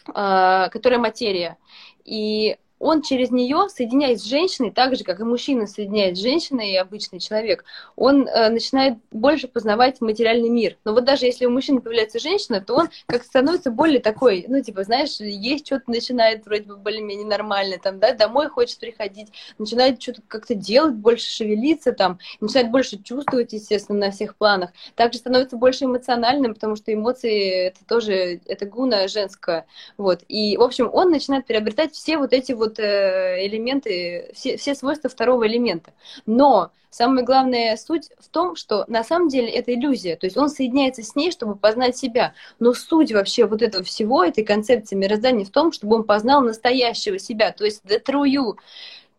э, которая материя. И он через нее, соединяясь с женщиной, так же, как и мужчина соединяет с женщиной и обычный человек, он э, начинает больше познавать материальный мир. Но вот даже если у мужчины появляется женщина, то он как становится более такой, ну, типа, знаешь, есть что-то начинает вроде бы более-менее нормально, там, да, домой хочет приходить, начинает что-то как-то делать, больше шевелиться там, начинает больше чувствовать, естественно, на всех планах. Также становится больше эмоциональным, потому что эмоции это тоже, это гуна женская, вот. И, в общем, он начинает приобретать все вот эти вот э, элементы, все, все свойства второго элемента. Но самая главная суть в том, что на самом деле это иллюзия. То есть он соединяется с ней, чтобы познать себя. Но суть вообще вот этого всего, этой концепции мироздания в том, чтобы он познал настоящего себя, то есть the true you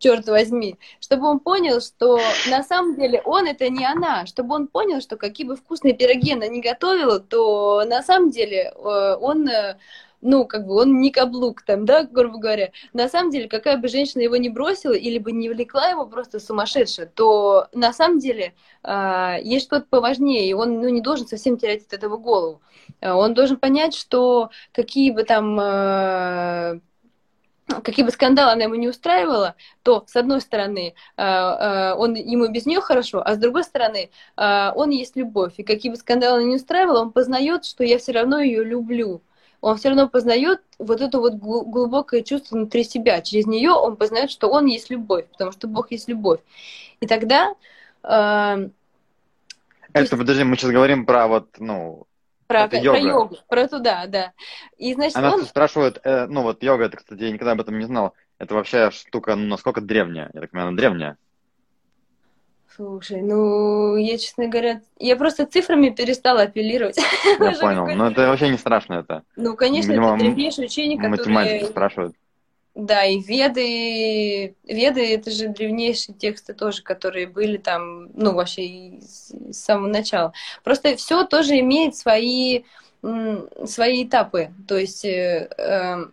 черт возьми, чтобы он понял, что на самом деле он это не она, чтобы он понял, что какие бы вкусные пироги она не готовила, то на самом деле э, он э, ну, как бы он не каблук там, да, грубо говоря. На самом деле, какая бы женщина его не бросила или бы не влекла его просто сумасшедше, то на самом деле э, есть что-то поважнее, и он ну, не должен совсем терять от этого голову. А он должен понять, что какие бы там э, какие бы скандалы она ему не устраивала, то, с одной стороны, он, ему без нее хорошо, а с другой стороны, он есть любовь. И какие бы скандалы она не устраивала, он познает, что я все равно ее люблю он все равно познает вот это вот глубокое чувство внутри себя. Через нее он познает, что он есть любовь, потому что Бог есть любовь. И тогда... Э, это, есть... подожди, мы сейчас говорим про вот, ну, про, это йога. про йогу, про туда, да. И, значит, Она он... спрашивает, э, ну вот йога, это, кстати, я никогда об этом не знал, это вообще штука, ну, насколько древняя? Я так понимаю, она древняя. Слушай, ну, я, честно говоря, я просто цифрами перестала апеллировать. Я [LAUGHS] понял, но это вообще не страшно это. Ну, конечно, это древнейшие учения, которые... Математики спрашивают. Да, и веды, веды это же древнейшие тексты тоже, которые были там, ну, вообще с, самого начала. Просто все тоже имеет свои, свои этапы. То есть э, э, а,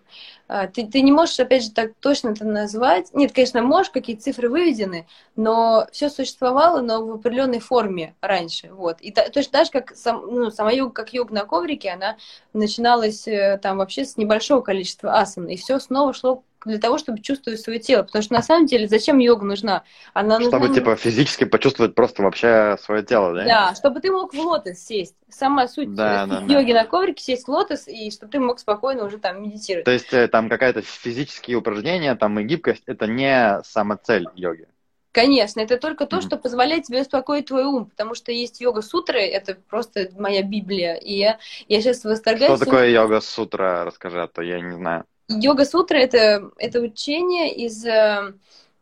ты, ты не можешь, опять же, так точно это назвать. Нет, конечно, можешь, какие цифры выведены, но все существовало, но в определенной форме раньше. Вот. И то, есть даже как сам, ну, сама йога, как йога на коврике, она начиналась э, там вообще с небольшого количества асан, и все снова шло для того, чтобы чувствовать свое тело. Потому что на самом деле зачем йога нужна? Она чтобы нужна... типа физически почувствовать просто вообще свое тело, да? Да, чтобы ты мог в лотос сесть. Сама суть да, да, йоги да. на коврике сесть в лотос, и чтобы ты мог спокойно уже там медитировать. То есть э, там какая-то физические упражнения, там и гибкость, это не сама цель йоги. Конечно, это только то, что позволяет тебе успокоить твой ум, потому что есть йога-сутры, это просто моя Библия, и я, я сейчас восторгаюсь... Что такое йога-сутра? Расскажи, а то я не знаю. Йога-сутра это, это учение из... Э,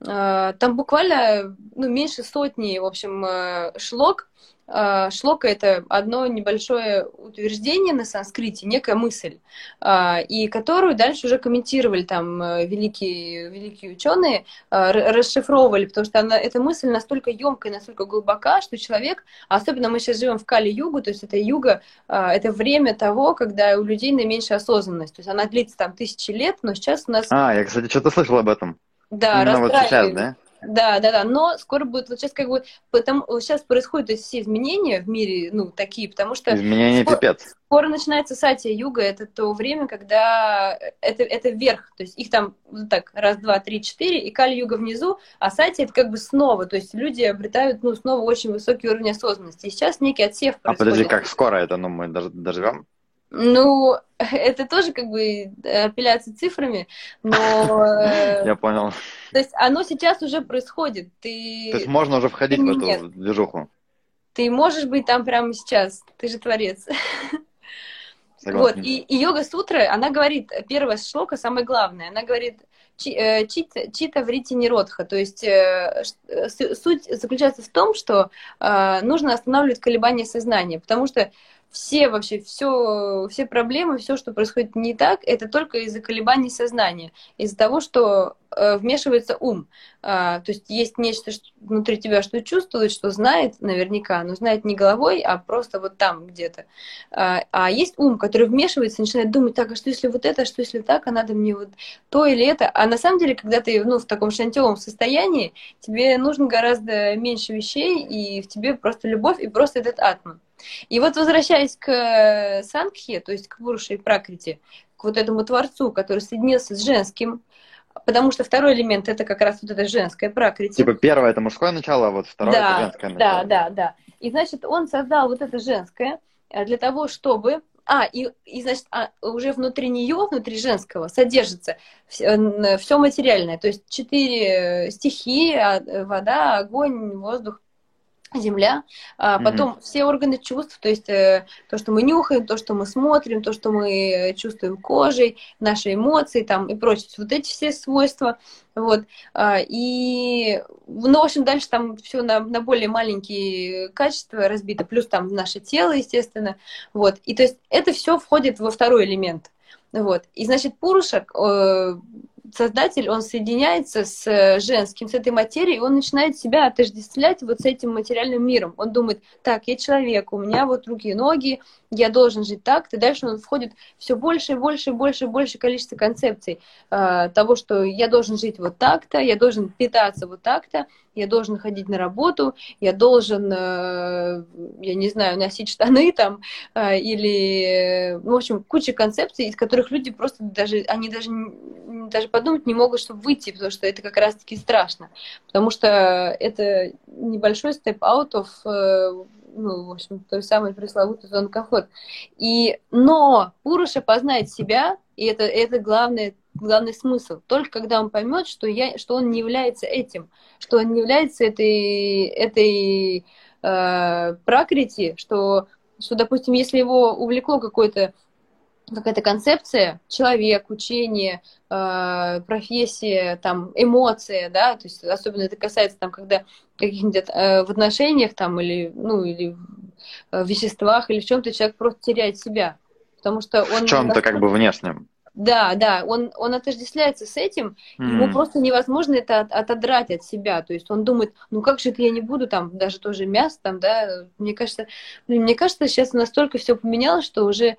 э, там буквально ну, меньше сотни, в общем, э, шлок, шлока — это одно небольшое утверждение на санскрите, некая мысль, а, и которую дальше уже комментировали там э, великие, великие ученые, расшифровывали, потому что она, эта мысль настолько емкая, настолько глубока, что человек, особенно мы сейчас живем в Кали-югу, то есть это юга, это время того, когда у людей наименьшая осознанность, то есть она длится там тысячи лет, но сейчас у нас... А, я, кстати, что-то слышал об этом. Да, Именно вот сейчас, да? Да, да, да, но скоро будет, вот сейчас как бы, потому, сейчас происходят эти все изменения в мире, ну, такие, потому что... Изменения скоро, пипец. Скоро начинается Сатия Юга, это то время, когда это, это вверх, то есть их там вот так, раз, два, три, четыре, и Кали Юга внизу, а Сатия это как бы снова, то есть люди обретают, ну, снова очень высокий уровень осознанности, и сейчас некий отсев происходит. А подожди, как скоро это, ну, мы доживем? Ну, [LAUGHS] это тоже как бы апелляция цифрами, но... Э, Я понял. То есть оно сейчас уже происходит. Ты... То есть можно уже входить в эту Нет. движуху? Ты можешь быть там прямо сейчас. Ты же творец. [LAUGHS] Вот, и, и йога-сутра, она говорит, первая шлока, самое главное, она говорит, э, чита, чита врите не родха, то есть э, суть заключается в том, что нужно останавливать колебания сознания, потому что все вообще, все, все проблемы, все, что происходит не так, это только из-за колебаний сознания, из-за того, что э, вмешивается ум. А, то есть есть нечто что внутри тебя, что чувствует, что знает наверняка, но знает не головой, а просто вот там где-то. А, а есть ум, который вмешивается, начинает думать, так, а что если вот это, а что если так, а надо мне вот то или это. А на самом деле, когда ты ну, в таком шантевом состоянии, тебе нужно гораздо меньше вещей, и в тебе просто любовь и просто этот атман. И вот возвращаясь к э, Сангхе, то есть к Пуруше и Пракрите, к вот этому Творцу, который соединился с женским, потому что второй элемент это как раз вот это женское пракрити. Типа первое это мужское начало, а вот второе да, это женское начало. Да, да, да. И значит, он создал вот это женское э, для того, чтобы а, и, и значит, а, уже внутри нее, внутри женского, содержится все, все материальное. То есть четыре стихии, а, вода, огонь, воздух, земля, а потом mm-hmm. все органы чувств, то есть э, то, что мы нюхаем, то, что мы смотрим, то, что мы чувствуем кожей, наши эмоции там и прочее, вот эти все свойства, вот, а, и, ну, в общем, дальше там все на, на более маленькие качества разбито, плюс там наше тело, естественно, вот, и то есть это все входит во второй элемент, вот, и значит Пуруша э, создатель, он соединяется с э, женским, с этой материей, и он начинает себя отождествлять вот с этим материальным миром. Он думает, так, я человек, у меня вот руки и ноги, я должен жить так, и дальше он входит все больше и больше и больше и больше количество концепций э, того, что я должен жить вот так-то, я должен питаться вот так-то, я должен ходить на работу, я должен, э, я не знаю, носить штаны там, э, или, ну, в общем, куча концепций, из которых люди просто даже, они даже, даже подумать не могут, чтобы выйти, потому что это как раз-таки страшно, потому что это небольшой out of ну, в общем, той самой пресловутой зоны комфорта. И, но Пуруша познает себя, и это, это главное, главный смысл. Только когда он поймет, что, я, что он не является этим, что он не является этой, этой э, пракрити, что, что, допустим, если его увлекло какое-то какая-то концепция, человек, учение, э, профессия, там, эмоция, да, то есть особенно это касается там, когда каких-нибудь э, в отношениях там или, ну, или в веществах или в чем-то человек просто теряет себя, потому что он... В чем-то как бы внешнем. Да, да, он, он отождествляется с этим, mm. ему просто невозможно это от, отодрать от себя, то есть он думает, ну как же это я не буду там, даже тоже мясо там, да, мне кажется, мне кажется, сейчас настолько все поменялось, что уже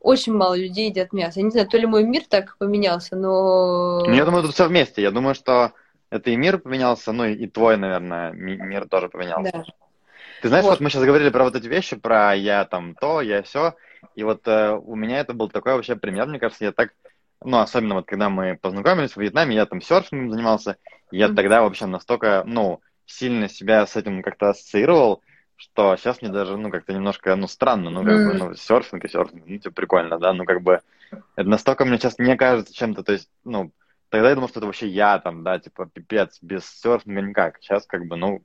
очень мало людей едят мясо. Я не знаю, то ли мой мир так поменялся, но... Ну, я думаю, тут все вместе. Я думаю, что это и мир поменялся, ну и твой, наверное, мир тоже поменялся. Да. Ты знаешь, вот. вот мы сейчас говорили про вот эти вещи, про я там то, я все, и вот э, у меня это был такой вообще пример, мне кажется, я так, ну, особенно вот когда мы познакомились в Вьетнаме, я там серфингом занимался, я mm-hmm. тогда вообще настолько, ну, сильно себя с этим как-то ассоциировал, что сейчас мне даже, ну, как-то немножко, ну, странно, ну, как mm. бы, ну, серфинг и серфинг, ну, типа, прикольно, да, ну, как бы, это настолько мне сейчас не кажется чем-то, то есть, ну, тогда я думал, что это вообще я там, да, типа, пипец, без серфинга никак, сейчас, как бы, ну,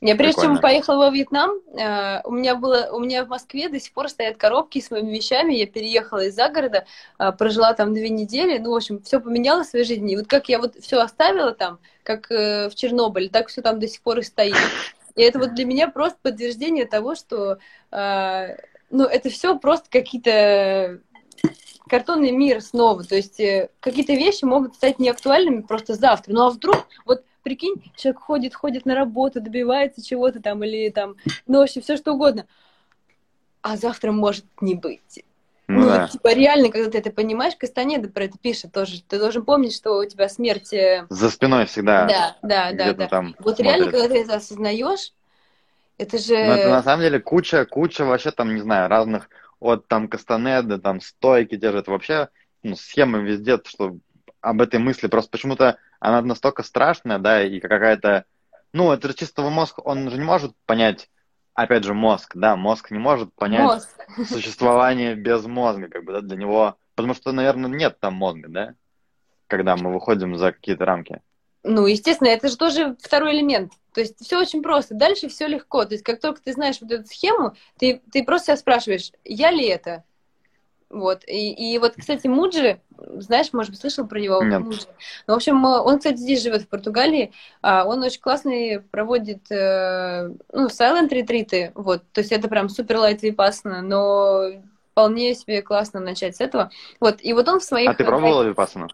я прежде чем поехала во Вьетнам, э, у меня было, у меня в Москве до сих пор стоят коробки с моими вещами. Я переехала из-за города, э, прожила там две недели. Ну, в общем, все поменялось в своей жизни. И вот как я вот все оставила там, как э, в Чернобыле, так все там до сих пор и стоит. И это вот для меня просто подтверждение того, что ну, это все просто какие-то картонный мир снова. То есть э, какие-то вещи могут стать неактуальными просто завтра. Ну а вдруг, вот прикинь, человек ходит, ходит на работу, добивается чего-то там, или там, ну, вообще все что угодно. А завтра может не быть. Ну, ну да. вот, типа, реально, когда ты это понимаешь, Кастанеда про это пишет тоже. Ты должен помнить, что у тебя смерть... Э, За спиной всегда. Да, да, да. да. Там вот смотрит. реально, когда ты это осознаешь, это же... Ну, это на самом деле куча, куча вообще там, не знаю, разных, от там Кастанеды, там стойки это вообще ну, схемы везде, что об этой мысли просто почему-то она настолько страшная, да, и какая-то... Ну, это чистого мозга, он же не может понять опять же, мозг, да, мозг не может понять мозг. существование без мозга, как бы, да, для него, потому что, наверное, нет там мозга, да, когда мы выходим за какие-то рамки. Ну, естественно, это же тоже второй элемент. То есть все очень просто. Дальше все легко. То есть как только ты знаешь вот эту схему, ты, ты просто себя спрашиваешь, я ли это? Вот. И, и вот, кстати, Муджи, знаешь, может быть, слышал про него? Нет. Муджи. Ну, в общем, он, кстати, здесь живет, в Португалии. А он очень классный проводит, э, ну, silent ретриты, вот. То есть это прям супер лайт випассана, но вполне себе классно начать с этого. Вот. И вот он в своих... А ты пробовала випассану?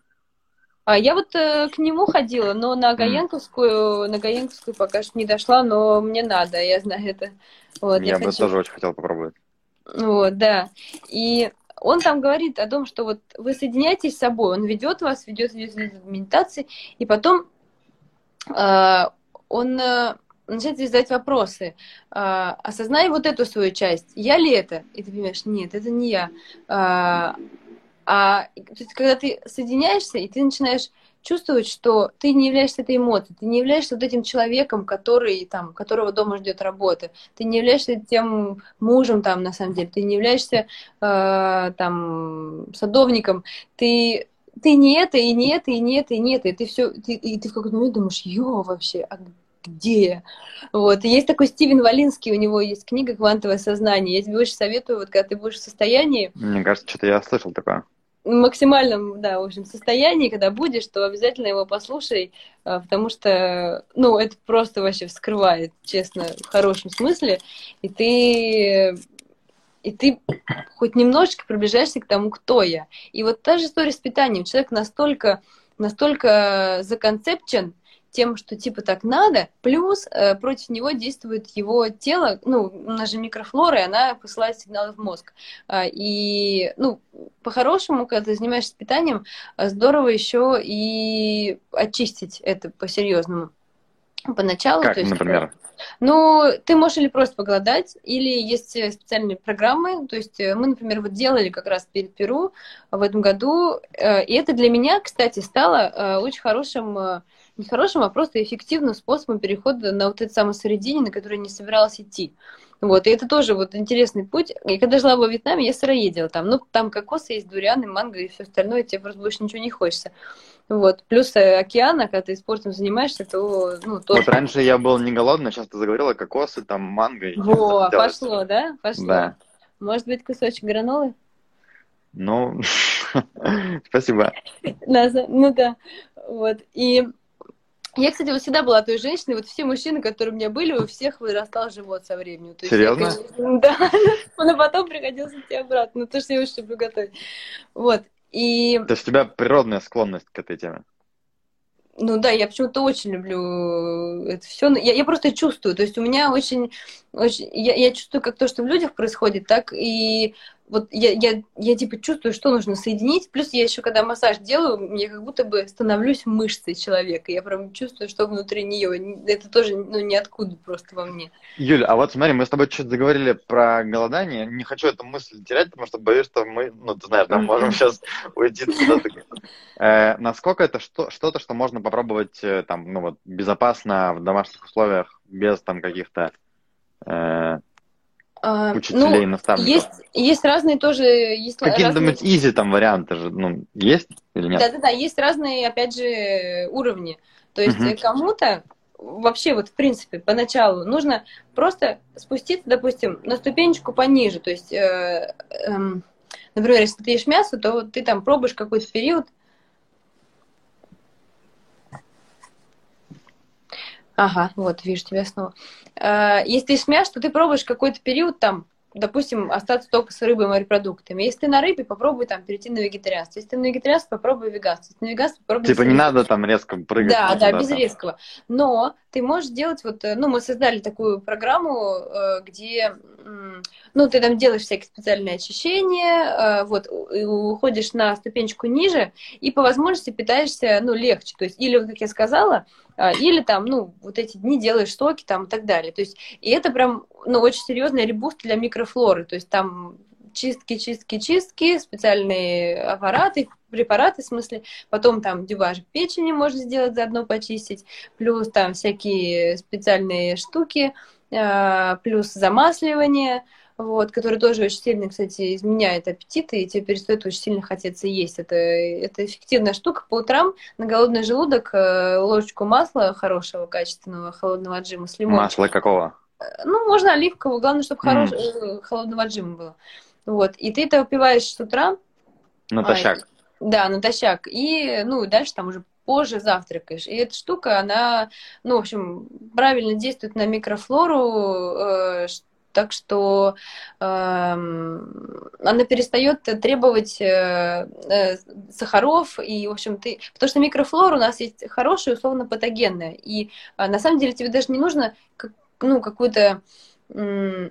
А я вот э, к нему ходила, но на Гаенковскую, mm. на Гаенковскую пока что не дошла, но мне надо, я знаю это. Вот, я, я бы хочу... тоже очень хотела попробовать. Вот, да. И он там говорит о том, что вот вы соединяетесь с собой, он ведет вас, ведет, ведет медитации, и потом э, он э, начинает задать вопросы. Э, осознай вот эту свою часть. Я ли это? И ты понимаешь, нет, это не я. Э, а то есть, когда ты соединяешься, и ты начинаешь чувствовать, что ты не являешься этой эмоцией, ты не являешься вот этим человеком, который, там, которого дома ждет работа, ты не являешься тем мужем, там, на самом деле, ты не являешься э, там, садовником, ты ты не это, и не это, и не это, и не это, и ты все, и ты в какой-то момент думаешь, ё, вообще, а где? Вот. И есть такой Стивен Валинский, у него есть книга «Квантовое сознание». Я тебе очень советую, вот когда ты будешь в состоянии... Мне кажется, что-то я слышал такое. Максимальном, да, в общем, состоянии, когда будешь, то обязательно его послушай, а, потому что, ну, это просто вообще вскрывает, честно, в хорошем смысле, и ты и ты хоть немножечко приближаешься к тому, кто я. И вот та же история с питанием. Человек настолько, настолько законцепчен, тем, что типа так надо, плюс э, против него действует его тело, ну, у нас же микрофлора, и она посылает сигналы в мозг. А, и, ну, по-хорошему, когда ты занимаешься питанием, здорово еще и очистить это по-серьезному. Поначалу. Как, то есть, например? Ну, ты можешь или просто поголодать, или есть специальные программы. То есть э, мы, например, вот делали как раз перед Перу в этом году, э, и это для меня, кстати, стало э, очень хорошим не хорошим, а просто эффективным способом перехода на вот это самое средине, на которое не собиралась идти. Вот, и это тоже вот интересный путь. И когда жила во Вьетнаме, я сыроедила там. Ну, там кокосы есть, дурианы, манго и все остальное, тебе просто больше ничего не хочется. Вот. Плюс э, океана, когда ты спортом занимаешься, то ну, тоже... Вот раньше я был не голодный, сейчас ты заговорила кокосы, там манго. И Во, пошло, да? Пошло. Да. Может быть, кусочек гранолы? Ну, [LAUGHS] спасибо. [LAUGHS] Ну да. Вот. И я, кстати, вот всегда была той женщиной, вот все мужчины, которые у меня были, у всех вырастал живот со временем. То Серьезно? Я, конечно, [LAUGHS] да, [LAUGHS] но потом приходилось идти обратно, то, что я очень люблю готовить. Вот, и... То есть у тебя природная склонность к этой теме? Ну да, я почему-то очень люблю это все. Я, я просто чувствую. То есть у меня очень, очень я, я чувствую как то, что в людях происходит, так и вот я, я, я типа чувствую, что нужно соединить. Плюс я еще, когда массаж делаю, я как будто бы становлюсь мышцей человека. Я прям чувствую, что внутри нее. Это тоже ну, ниоткуда просто во мне. Юля, а вот смотри, мы с тобой чуть заговорили про голодание. Не хочу эту мысль терять, потому что боюсь, что мы, ну, ты знаешь, да, можем сейчас уйти туда. Э, насколько это что-то, что можно попробовать э, там, ну вот, безопасно в домашних условиях, без там каких-то э, учителей, ну, наставников? Есть, есть разные тоже... Есть Какие-нибудь разные... изи там варианты же, ну, есть или нет? Да-да-да, есть разные, опять же, уровни. То есть угу. кому-то вообще вот в принципе поначалу нужно просто спуститься, допустим, на ступенечку пониже. То есть, э, э, например, если ты ешь мясо, то ты там пробуешь какой-то период Ага, вот, вижу тебя снова. Э, если ты смеешь, то ты пробуешь какой-то период там, допустим, остаться только с рыбой и морепродуктами. Если ты на рыбе, попробуй там перейти на вегетарианство. Если ты на вегетарианство, попробуй веганство. Если ты на веганство, попробуй... Типа не надо там резко прыгать. Да, да, без там. резкого. Но ты можешь делать вот... Э, ну, мы создали такую программу, э, где... Ну, ты там делаешь всякие специальные очищения, вот, и уходишь на ступенечку ниже, и по возможности питаешься, ну, легче. То есть, или, как я сказала, или там, ну, вот эти дни делаешь соки там и так далее. То есть, и это прям, ну, очень серьезный ребуст для микрофлоры. То есть там чистки, чистки, чистки, специальные аппараты, препараты, в смысле, потом там дюбаж печени можно сделать, заодно почистить, плюс там всякие специальные штуки, а, плюс замасливание, вот, который тоже очень сильно, кстати, изменяет аппетиты, и тебе перестает очень сильно хотеться есть. Это, это эффективная штука. По утрам на голодный желудок э, ложечку масла хорошего, качественного, холодного отжима с лимоном. Масло какого? Э, ну, можно оливкового, главное, чтобы mm. хорош... Э, холодного отжима было. Вот, и ты это выпиваешь с утра. Натощак. А, да, натощак. И, ну, дальше там уже позже завтракаешь. И эта штука, она, ну, в общем, правильно действует на микрофлору, так что э, она перестает требовать э, э, сахаров, и, в общем, ты... Потому что микрофлора у нас есть хорошая, условно патогенная, и э, на самом деле тебе даже не нужно как, ну, какую-то... Э,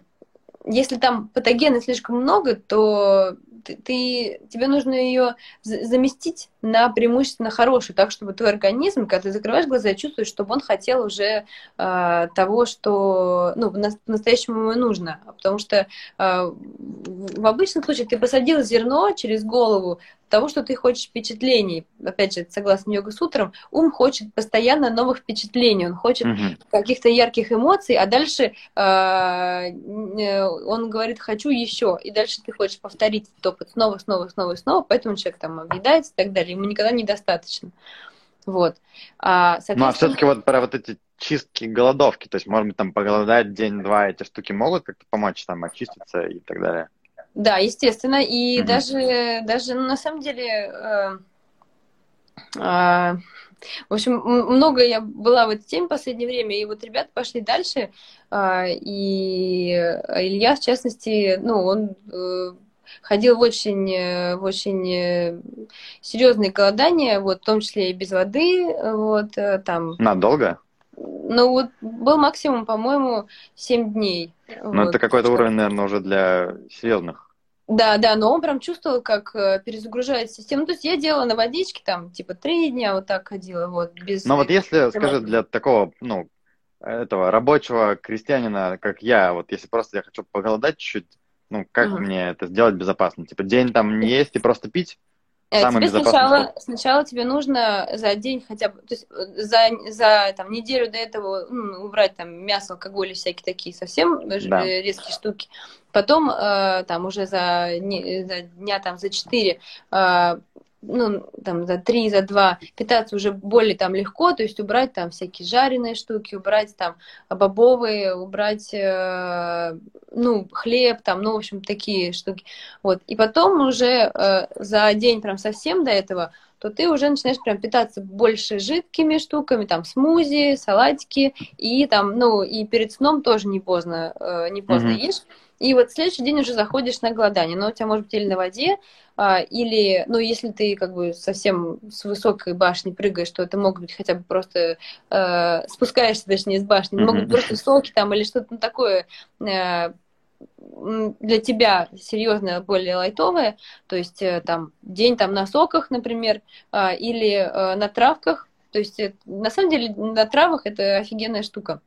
если там патогены слишком много, то ты, тебе нужно ее заместить на преимущественно хорошую, так чтобы твой организм, когда ты закрываешь глаза, чувствуешь, чтобы он хотел уже э, того, что ну, по-настоящему ему нужно. Потому что э, в обычном случае ты посадил зерно через голову, того, что ты хочешь впечатлений. Опять же, согласно йога сутрам, ум хочет постоянно новых впечатлений, он хочет Мгм. каких-то ярких эмоций, а дальше э, он говорит «хочу еще», и дальше ты хочешь повторить этот опыт снова, снова, снова снова, поэтому человек там объедается и так далее, ему никогда недостаточно. Вот. А, Ну, а соответственно, все-таки вот про вот эти чистки, голодовки, то есть, может быть, там поголодать день-два, эти штуки могут как-то помочь там очиститься и так далее? Да, естественно, и Мгм. даже, даже ну, на самом деле, э, а, в общем, много я была в этой теме в последнее время, и вот ребята пошли дальше, а, и Илья, в частности, ну, он э, ходил в очень, э, в очень э, серьезные голодания, вот, в том числе и без воды, вот, э, там, Надолго? ну, вот, был максимум, по-моему, 7 дней. Ну, вот. это какой-то уровень, наверное, уже для серьезных. Да, да, но он прям чувствовал, как э, перезагружает систему. Ну, то есть я делала на водичке, там, типа, три дня вот так ходила, вот, без... Но вот если, скажи, для такого, ну, этого рабочего крестьянина, как я, вот если просто я хочу поголодать чуть-чуть, ну, как Мгм. мне это сделать безопасно? Типа день там не есть и просто пить? Э, самый тебе сначала, способ. сначала тебе нужно за день хотя бы, то есть э, за, за там, неделю до этого ну, убрать там мясо, алкоголь и всякие такие совсем Да. резкие штуки. Потом э, там уже за, за дня там за четыре э, ну, там, за три, за два питаться уже более там легко, то есть убрать там всякие жареные штуки, убрать там бобовые, убрать, э, ну, хлеб, там, ну, в общем, такие штуки. Вот. И потом уже э, за день прям совсем до этого, то ты уже начинаешь прям питаться больше жидкими штуками, там, смузи, салатики, и там, ну, и перед сном тоже не поздно, э, не поздно Мгм. ешь. И вот следующий день уже заходишь на голодание. Но у тебя может быть или на воде, а, или, ну, если ты как бы совсем с высокой башни прыгаешь, то это могут быть хотя бы просто э, спускаешься, точнее, с башни, Мгм. могут быть просто соки там или что-то ну, такое э, для тебя серьезное, более лайтовое, то есть э, там день там на соках, например, а, или э, на травках. То есть э, на самом деле на травах это офигенная штука.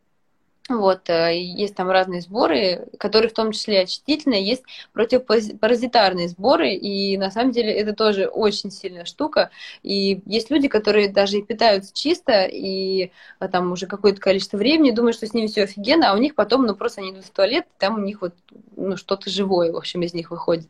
Вот, э, есть там разные сборы, которые в том числе очистительные, есть противопаразитарные сборы, и на самом деле это тоже очень сильная штука. И есть люди, которые даже и питаются чисто, и а, там уже какое-то количество времени думают, что с ними все офигенно, а у них потом, ну, просто они идут в туалет, и там у них вот ну, что-то живое, в общем, из них выходит.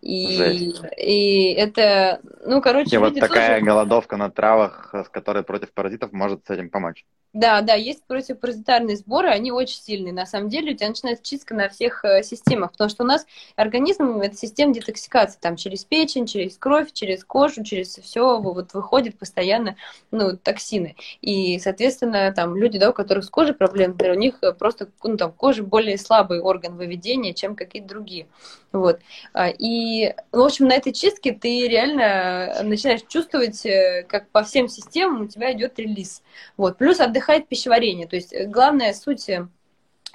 И, Жесть. и это, ну, короче, И вот такая тоже- голодовка на травах, с которой против паразитов, может с этим помочь. Да, да, есть противопаразитарные сборы, они очень сильные. На самом деле у тебя начинается чистка на всех э, системах, потому что у нас организм это система детоксикации, там через печень, через кровь, через кожу, через все вот выходит постоянно ну, токсины. И, соответственно, там люди, да, у которых с кожей проблемы, например, у них просто ну, там, кожа более слабый орган выведения, чем какие-то другие. Вот. А, И, в общем, на этой чистке ты реально начинаешь чувствовать, э, как по всем системам у тебя идет релиз. Вот. Плюс отдыхает пищеварение. То есть э, главная суть, э,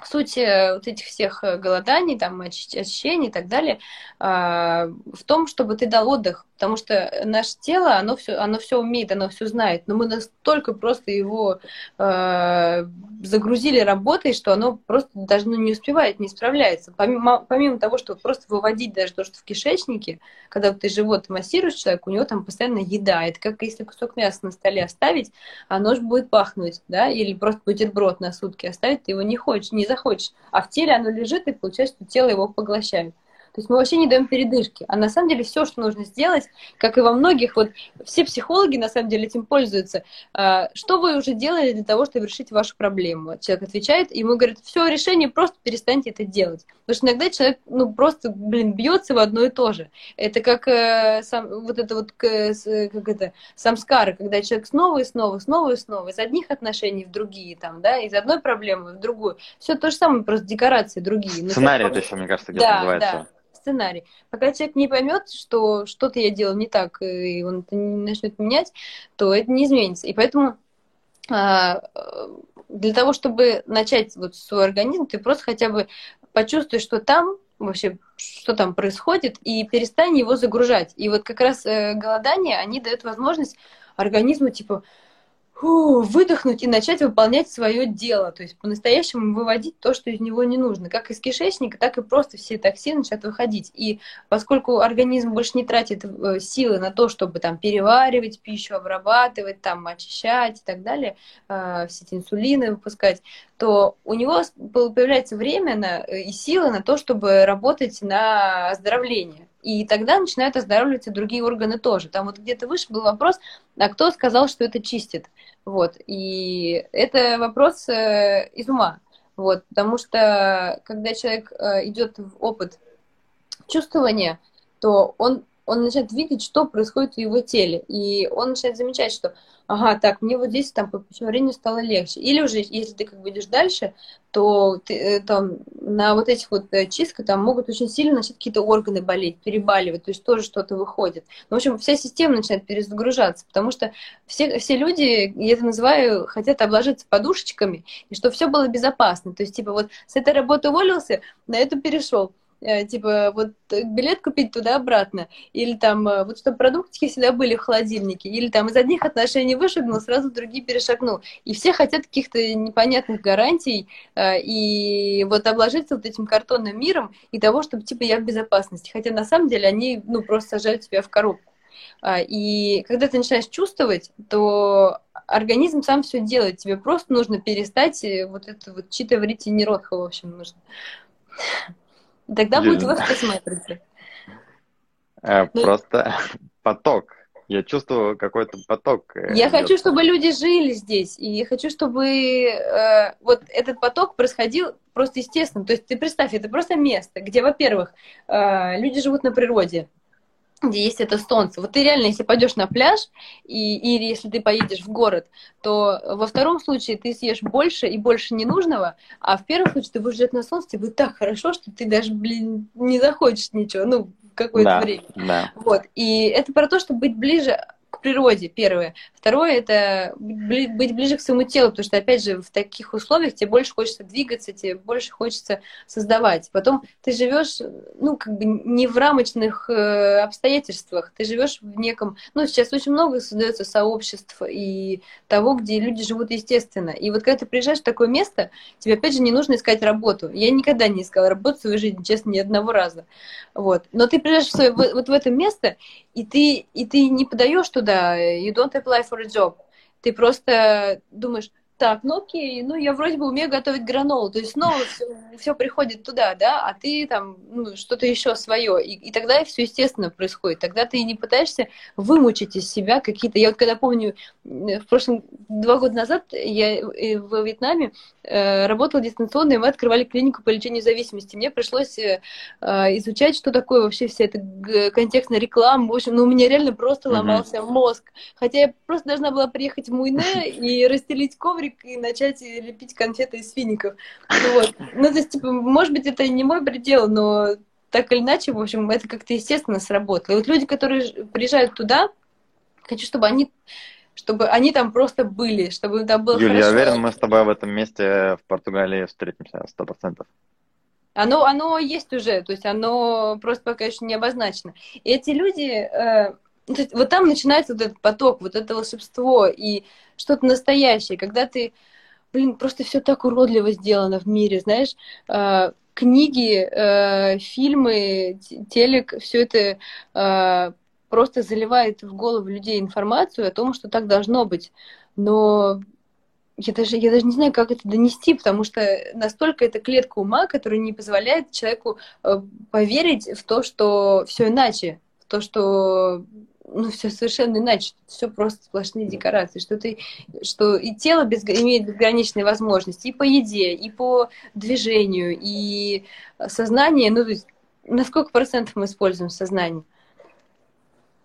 суть э, вот этих всех э, голоданий, там, очи- очищений и так далее, а, в том, чтобы ты дал отдых. Потому что наше тело, оно все, оно все умеет, оно все знает. Но мы настолько просто его э, загрузили работой, что оно просто даже ну, не успевает, не справляется. Помимо, помимо того, что просто выводить даже то, что в кишечнике, когда ты живот массируешь человека, у него там постоянно еда. Это как если кусок мяса на столе оставить, оно же будет пахнуть, да, или просто бутерброд на сутки оставить, ты его не хочешь, не захочешь. А в теле оно лежит, и получается, что тело его поглощает. То есть мы вообще не даем передышки. А на самом деле все, что нужно сделать, как и во многих, вот все психологи на самом деле этим пользуются. А, Что вы уже делали для того, чтобы решить вашу проблему? Человек отвечает, и ему говорят, все, решение, просто перестаньте это делать. Потому что иногда человек, ну, просто, блин, бьется в одно и то же. Это как э, сам, вот это вот, как это, самскара, когда человек снова и снова, снова и снова, из одних отношений в другие, там, да, из одной проблемы в другую. Все то же самое, просто декорации другие. Но Сценарий это еще, мне кажется, где-то да, называется. да, сценарий. Пока человек не поймет, что что-то я делал не так, и он это не начнет менять, то это не изменится. И поэтому а, э, для того, чтобы начать вот свой организм, ты просто хотя бы почувствуй, что там вообще, что там происходит, и перестань его загружать. И вот как раз э, голодание, они дают возможность организму, типа, выдохнуть и начать выполнять свое дело, то есть по-настоящему выводить то, что из него не нужно, как из кишечника, так и просто все токсины начинают выходить. И поскольку организм больше не тратит э, силы на то, чтобы там переваривать пищу, обрабатывать, там очищать и так далее, э, все эти инсулины выпускать, то у него появляется время на, э, и силы на то, чтобы работать на оздоровление. И тогда начинают оздоравливаться другие органы тоже. Там вот где-то выше был вопрос, а кто сказал, что это чистит? Вот. И это вопрос э, из ума. Вот. Потому что когда человек э, идет в опыт чувствования, то он, он начинает видеть, что происходит в его теле. И он начинает замечать, что ага, так, мне вот здесь там по пищеварению стало легче. Или уже, если ты как бы идешь дальше, то ты, э, там на вот этих вот э, чистках там могут очень сильно начать какие-то органы болеть, перебаливать, то есть тоже что-то выходит. Ну, в общем, вся система начинает перезагружаться, потому что все, все люди, я это называю, хотят обложиться подушечками, и чтобы все было безопасно. То есть, типа, вот с этой работы уволился, на эту перешел типа вот э, билет купить туда-обратно, или там э, вот чтобы продуктики всегда были в холодильнике, или там из одних отношений вышагнул, сразу другие перешагнул. И все хотят каких-то непонятных гарантий и вот обложиться вот этим картонным миром и того, чтобы типа я в безопасности. Хотя на самом деле они ну просто сажают тебя в коробку. А, и когда ты начинаешь чувствовать, то организм сам все делает. Тебе просто нужно перестать вот это вот читать врите не рот, в общем, нужно. Тогда будет вас матрица. Э, ну, просто [LAUGHS] поток. Я чувствую какой-то поток. Э, я хочу, чтобы люди жили здесь. И я хочу, чтобы э, вот этот поток происходил просто естественно. То есть ты представь, это просто место, где, во-первых, э, люди живут на природе где есть это солнце. Вот ты реально, если пойдешь на пляж, и, или если ты поедешь в город, то во втором случае ты съешь больше и больше ненужного, а в первом случае ты будешь жить на солнце, тебе будет так хорошо, что ты даже, блин, не захочешь ничего, ну, какое-то да, время. Да. Вот. И это про то, чтобы быть ближе к природе, первое. Второе – это быть ближе к своему телу, потому что, опять же, в таких условиях тебе больше хочется двигаться, тебе больше хочется создавать. Потом ты живешь, ну, как бы не в рамочных э, обстоятельствах, ты живешь в неком... Ну, сейчас очень много создается сообществ и того, где люди живут естественно. И вот когда ты приезжаешь в такое место, тебе, опять же, не нужно искать работу. Я никогда не искала работу в своей жизни, честно, ни одного раза. Вот. Но ты приезжаешь в свое, вот в это место, и ты, и ты не подаешь туда, you don't apply for a job. Ты просто думаешь, так, ну окей, ну я вроде бы умею готовить гранолу, то есть снова все, все приходит туда, да, а ты там ну, что-то еще свое, и, и тогда все естественно происходит, тогда ты не пытаешься вымучить из себя какие-то, я вот когда помню, в прошлом, два года назад я в Вьетнаме э, работала дистанционно, и мы открывали клинику по лечению зависимости, мне пришлось э, э изучать, что такое вообще вся эта контекстная реклама, в общем, ну у меня реально просто ломался mm-hmm. мозг, хотя я просто должна была приехать в Муйне [LAUGHS] и расстелить коврик, коврик и начать лепить конфеты из фиников. Вот. Ну, то есть, типа, может быть, это не мой предел, но так или иначе, в общем, это как-то естественно сработало. И вот люди, которые приезжают туда, хочу, чтобы они чтобы они там просто были, чтобы там было Юль, хорошо. я уверен, мы с тобой в этом месте в Португалии встретимся сто процентов. Оно, оно есть уже, то есть оно просто пока еще не обозначено. И эти люди, э, вот там начинается вот этот поток, вот это волшебство и что-то настоящее, когда ты, блин, просто все так уродливо сделано в мире, знаешь, э, книги, э, фильмы, телек, все это э, просто заливает в голову людей информацию о том, что так должно быть. Но я даже, я даже не знаю, как это донести, потому что настолько это клетка ума, которая не позволяет человеку поверить в то, что все иначе, в то, что ну, все совершенно иначе, все просто сплошные декорации, что ты, что и тело без, имеет безграничные возможности и по еде, и по движению, и сознание, ну, то есть на сколько процентов мы используем сознание?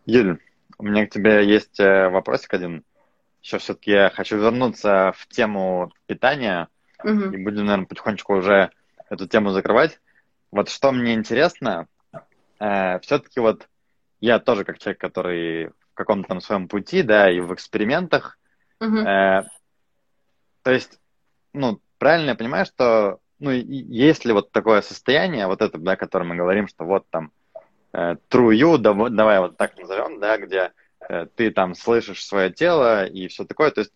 Юль, у меня к тебе есть э, вопросик один. Еще все-таки я хочу вернуться в тему питания, угу. и будем, наверное, потихонечку уже эту тему закрывать. Вот что мне интересно, э, все-таки вот я тоже как человек, который в каком-то там своем пути, да, и в экспериментах. Uh-huh. Э, то есть, ну, правильно я понимаю, что, ну, есть ли вот такое состояние, вот это, да, о котором мы говорим, что вот там э, true you, да, давай вот так назовем, да, где э, ты там слышишь свое тело и все такое, то есть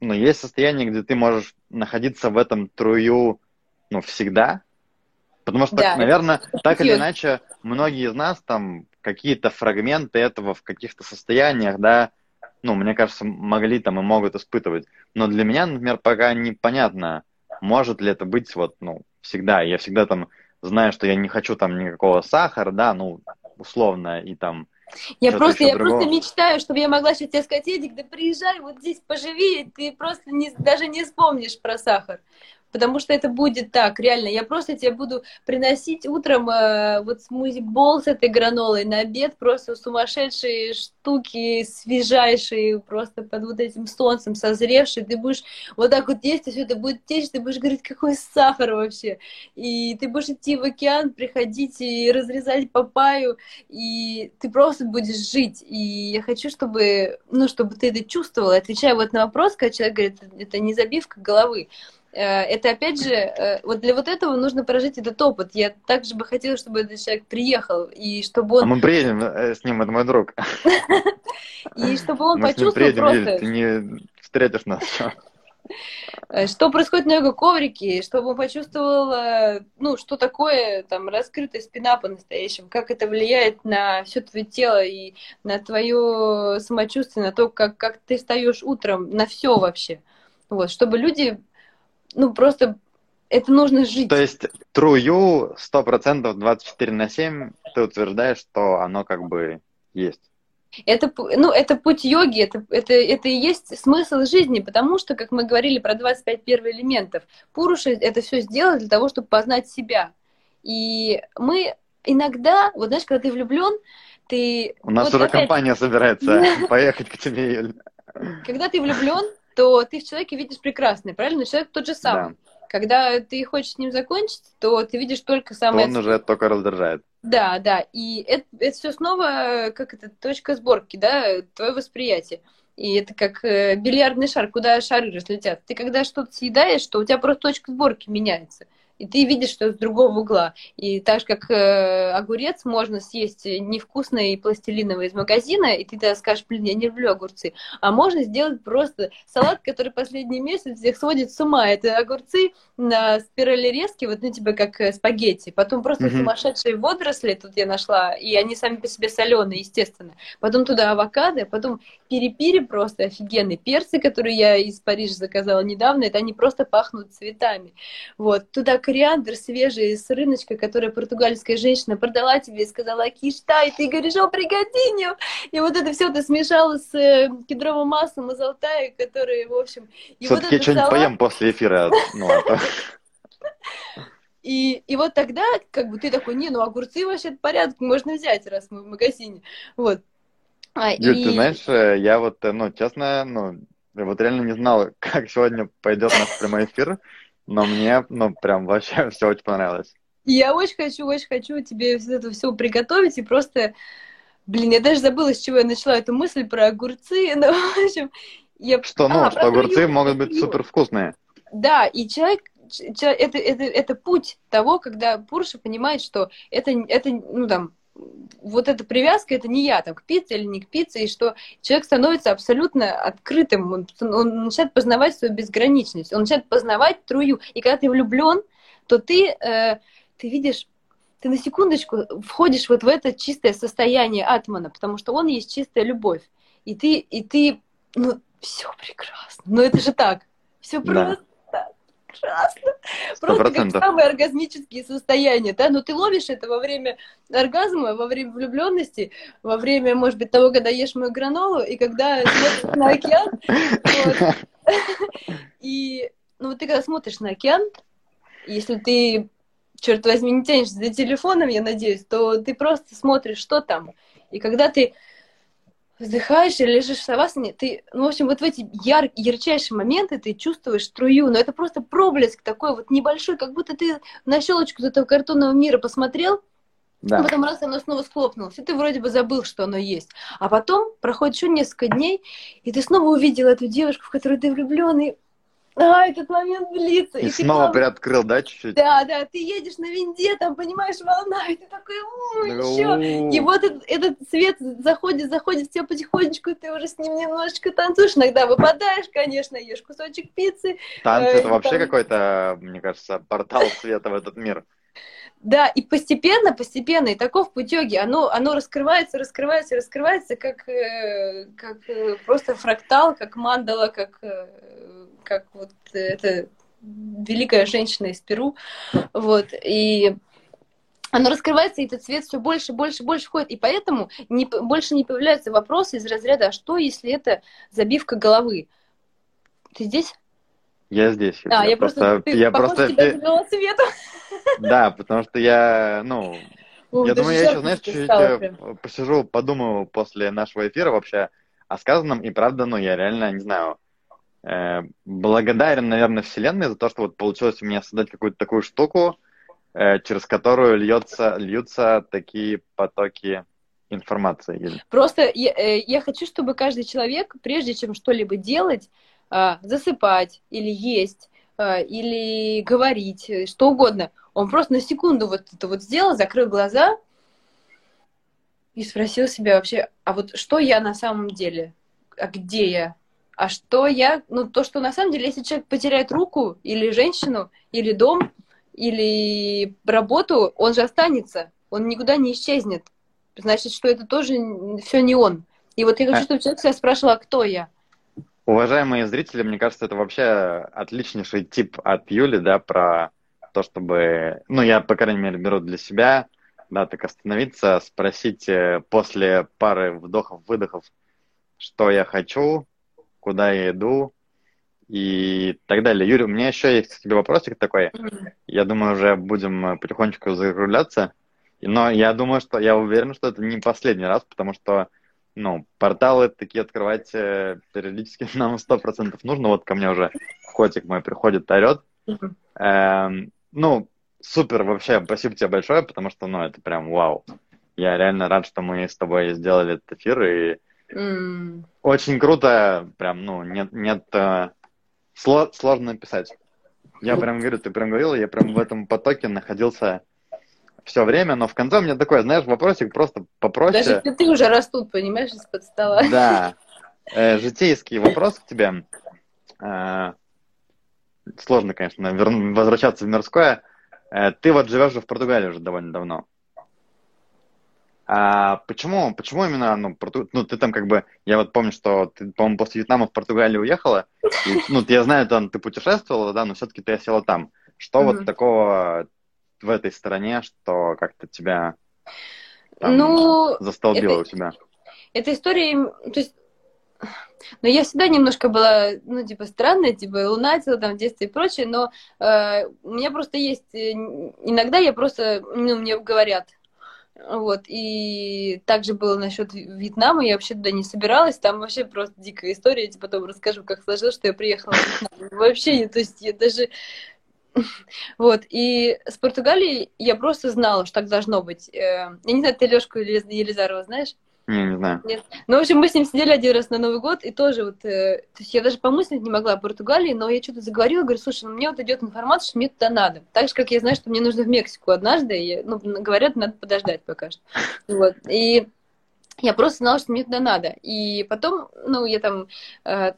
ну, есть состояние, где ты можешь находиться в этом трую, ну, всегда. Потому что, Да, наверное, так или иначе, многие из нас там какие-то фрагменты этого в каких-то состояниях, да, ну, мне кажется, могли там и могут испытывать. Но для меня, например, пока непонятно, может ли это быть вот, ну, всегда. Я всегда там знаю, что я не хочу там никакого сахара, да, ну, условно, и там Я просто, я просто мечтаю, чтобы я могла сейчас тебе сказать, Эдик, да приезжай, вот здесь поживи, ты просто не, даже не вспомнишь про сахар. Потому что это будет так, реально. Я просто тебе буду приносить утром э, вот смузи-бол с этой гранолой на обед, просто сумасшедшие штуки, свежайшие, просто под вот этим солнцем созревшие. Ты будешь вот так вот есть, и все это будет течь, ты будешь говорить, какой сахар вообще. И ты будешь идти в океан, приходить и разрезать папаю, и ты просто будешь жить. И я хочу, чтобы, ну, чтобы ты это чувствовала. Отвечая вот на вопрос, когда человек говорит, это не забивка головы. Э, Это опять же, э, вот для вот этого нужно прожить этот опыт. Я также бы хотела, чтобы этот человек приехал, и чтобы А он, мы приедем э, с ним, это мой друг. [LAUGHS] и чтобы он почувствовал просто, ты не встретишь нас. что происходит на йога коврике, чтобы он почувствовал, ну, что такое там раскрытая спина по-настоящему, как это влияет на все твое тело и на твое самочувствие, на то, как, как ты встаешь утром, на все вообще. Вот, чтобы люди, ну, просто это нужно жить. То есть трую 100% 24 на 7, ты утверждаешь, что оно как бы есть. Это, ну, это путь йоги, это, это, это и есть смысл жизни, потому что, как мы говорили про 25 первоэлементов, Пуруша это все сделал для того, чтобы познать себя. И мы иногда, вот знаешь, когда ты влюблен, ты... У нас вот уже опять, компания собирается [LAUGHS] поехать к тебе, Юль. Когда ты влюблен, то ты в человеке видишь прекрасное, правильно? Человек тот же самый. Когда ты хочешь с ним закончить, то ты видишь только То самое... он уже только раздражает. Да, да. И это, это все снова, как это, точка сборки, да, твое восприятие. И это как э, бильярдный шар, куда шары разлетят. Ты когда что-то съедаешь, то у тебя просто точка сборки меняется. И ты видишь что с другого угла. И так же, как э, огурец можно съесть невкусный пластилиновый из магазина, и ты тогда скажешь, блин, я не люблю огурцы. А можно сделать просто салат, который последний месяц всех сводит с ума. Это огурцы на спирали резки, вот ну типа как э, спагетти. Потом просто Мгм. сумасшедшие водоросли тут я нашла, и они сами по себе соленые, естественно. Потом туда авокадо, потом пири-пири просто офигенные. Перцы, которые я из Парижа заказала недавно, это они просто пахнут цветами. Вот. Туда кориандр свежий с рыночка, которая португальская женщина продала тебе и сказала, кишта, и ты говоришь, о, пригодиню. И вот это все ты смешала с э, кедровым маслом из Алтая, который, в общем... Вот Все-таки этот что-нибудь салат- поем после эфира. Ну, а И, и вот тогда, как бы ты такой, не, ну огурцы вообще порядок, можно взять, раз мы в магазине. Вот. А, Юль, и- ты знаешь, э, я вот, э, ну, честно, ну, вот реально не знал, [LAUGHS] как сегодня пойдет наш прямой эфир, но мне, ну, прям вообще [LAUGHS] все очень понравилось. я очень хочу, очень хочу тебе это все приготовить и просто, блин, я даже забыла, с чего я начала эту мысль про огурцы, [LAUGHS] но, в общем, я... Что, ну, А, что огурцы трую, могут быть супер вкусные. Да, и человек, это, это, это путь того, когда Пурша понимает, что это, это, ну, там, вот эта привязка, это не я, там, к пицце или не к пицце, и что человек становится абсолютно открытым, он, он начинает познавать свою безграничность, он начинает познавать трую, и когда ты влюблен, то ты, э, ты видишь, ты на секундочку входишь вот в это чистое состояние атмана, потому что он есть чистая любовь, и ты, и ты, ну, все прекрасно, ну это же так, все Да. Просто прекрасно. Сто Просто как самые оргазмические состояния, да, но ты ловишь это во время оргазма, во время влюбленности, во время, может быть, того, когда ешь мою гранолу, и когда смотришь на океан, вот. [LAUGHS] и, ну, вот ты когда смотришь на океан, если ты, черт возьми, не тянешься за телефоном, я надеюсь, то ты просто смотришь, что там, и когда ты вздыхаешь или лежишь в савасане, ты, ну, в общем, вот в эти яр, ярчайшие моменты ты чувствуешь струю, но это просто проблеск такой вот небольшой, как будто ты на щелочку этого картонного мира посмотрел, Да. а потом раз оно снова схлопнулось, и ты вроде бы забыл, что оно есть. А потом проходит еще несколько дней, и ты снова увидел эту девушку, в которую ты влюблен, и а, этот момент длится. И, и снова глав- приоткрыл, да, чуть-чуть? Да, да, ты едешь на винде, там, понимаешь, волна, и ты такой, «М, еще. И вот этот, этот свет заходит, заходит в тебя потихонечку, и ты уже с ним немножечко танцуешь, иногда выпадаешь, конечно, ешь кусочек пиццы. Танцы э, это вообще там- какой-то, мне кажется, портал света в этот мир. Да, и постепенно, постепенно, и таков путь йоги, оно, оно раскрывается, раскрывается, раскрывается, как, э, как э, просто фрактал, как мандала, как, э, как вот эта великая женщина из Перу, вот, и оно раскрывается, и этот цвет все больше, больше, больше входит, и поэтому не, больше не появляются вопросы из разряда, а что, если это забивка головы? Ты здесь? Я здесь. А, я просто, ты я похож, просто, тебя цветом. [LAUGHS] да, потому что я, ну, Ух, я думаю, я еще, знаешь, чуть-чуть э, посижу, подумаю после нашего эфира вообще о сказанном, и правда, ну, я реально, не знаю, благодарен, наверное, Вселенной за то, что вот получилось у меня создать какую-то такую штуку, э, через которую льется, льются такие потоки информации. Просто я, э, я хочу, чтобы каждый человек, прежде чем что-либо делать, засыпать или есть, или говорить, э, что угодно, он просто на секунду вот это вот сделал, закрыл глаза и спросил себя вообще, а вот что я на самом деле? А где я? А что я? Ну, то, что на самом деле, если человек потеряет руку или женщину, или дом, или работу, он же останется, он никуда не исчезнет. Значит, что это тоже все не он. И вот я хочу, А- чтобы человек себя спрашивал, а кто я? Уважаемые зрители, мне кажется, это вообще отличнейший тип от Юли, да, про то, чтобы, ну, я, по крайней мере, беру для себя, да, так остановиться, спросить э, после пары вдохов-выдохов, что я хочу, куда я иду и так далее. Юрий, у меня еще есть к тебе вопросик такой. Я думаю, уже будем э, потихонечку закругляться. Но я думаю, что я уверен, что это не последний раз, потому что, ну, порталы такие открывать э, периодически [LAUGHS] нам сто процентов нужно. Вот ко мне уже котик мой приходит, орет. Эм, ну, супер, вообще, спасибо тебе большое, потому что, ну, это прям вау. Я реально рад, что мы с тобой сделали этот эфир, и Очень круто, прям, ну, нет, нет, э, сло- сложно написать. Я прям говорю, ты прям говорил, я прям в этом потоке находился все время, но в конце у меня такой, знаешь, вопросик просто попроще. Даже цветы уже растут, понимаешь, из-под стола. Да. Э, житейский вопрос к тебе. Э, сложно, конечно, вер- возвращаться в мирское. Э, ты вот живешь же в Португалии уже довольно давно. А почему, почему именно, ну, Порту- ну, ты там как бы, я вот помню, что ты, по-моему, после Вьетнама в Португалию уехала, и, ну, я знаю, там ты путешествовала, да, но все-таки ты осела там. Что вот Мгм. такого в этой стране, что как-то тебя там Ну, застолбило это- у себя? эта история, то есть, но я всегда немножко была, ну, типа, странная, типа, лунатила там в детстве и прочее, но э, у меня просто есть, э, иногда я просто, ну, мне говорят, вот, и также было насчет Вьетнама, я вообще туда не собиралась, там вообще просто дикая история, я тебе потом расскажу, как сложилось, что я приехала в Вьетнам. Вообще, то есть я даже... [LAUGHS] Вот, и с Португалией я просто знала, что так должно быть. Э, Я не знаю, ты Лешку Елизарова знаешь? Не, не знаю. Ну, в общем, мы с ним сидели один раз на Новый год, и тоже вот, э, то есть я даже помыслить не могла о Португалии, но я что-то заговорила, говорю, слушай, ну мне вот идет информация, что мне туда надо. Так же, как я знаю, что мне нужно в Мексику однажды, и, ну, говорят, надо подождать пока что. Вот, и я просто знала, что мне туда надо. И потом, ну, я там, э,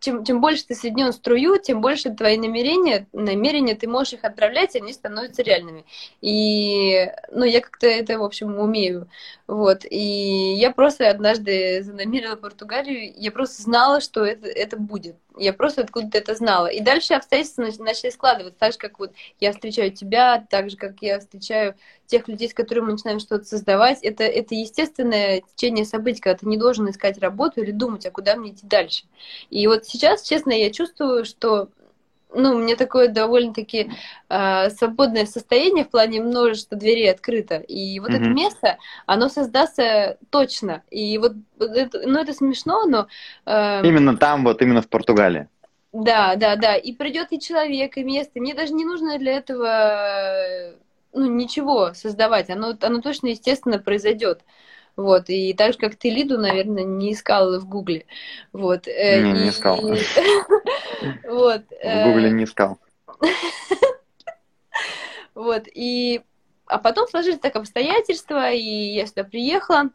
чем, чем больше ты соединен струю, тем больше твои намерения, намерения ты можешь их отправлять, и они становятся реальными. И, ну, я как-то это, в общем, умею. Вот, и я просто однажды [LAUGHS] занамерила Португалию, я просто знала, что это, это будет. Я просто откуда-то это знала. И дальше обстоятельства нач- начали складываться, так же, как вот я встречаю тебя, так же, как я встречаю тех людей, с которыми мы начинаем что-то создавать. Это, это естественное течение событий, когда ты не должен искать работу или думать, а куда мне идти дальше. И вот сейчас, честно, я чувствую, что ну, у меня такое довольно-таки э, свободное состояние в плане множества дверей открыто. И вот это Мгм. место, оно создастся точно. И вот, это, ну, это смешно, но... э, Именно там, вот именно в Португалии. да, да, да. И придет и человек, и место. Мне даже не нужно для этого э, ну, ничего создавать. Оно, оно точно, естественно, произойдет. Вот, и так же, как ты Лиду, наверное, не искал в Гугле. Вот. Не, не искал. [LAUGHS] Вот. В Гугле не искал. [LAUGHS] Вот, и... А потом сложились так обстоятельства, и я сюда приехала,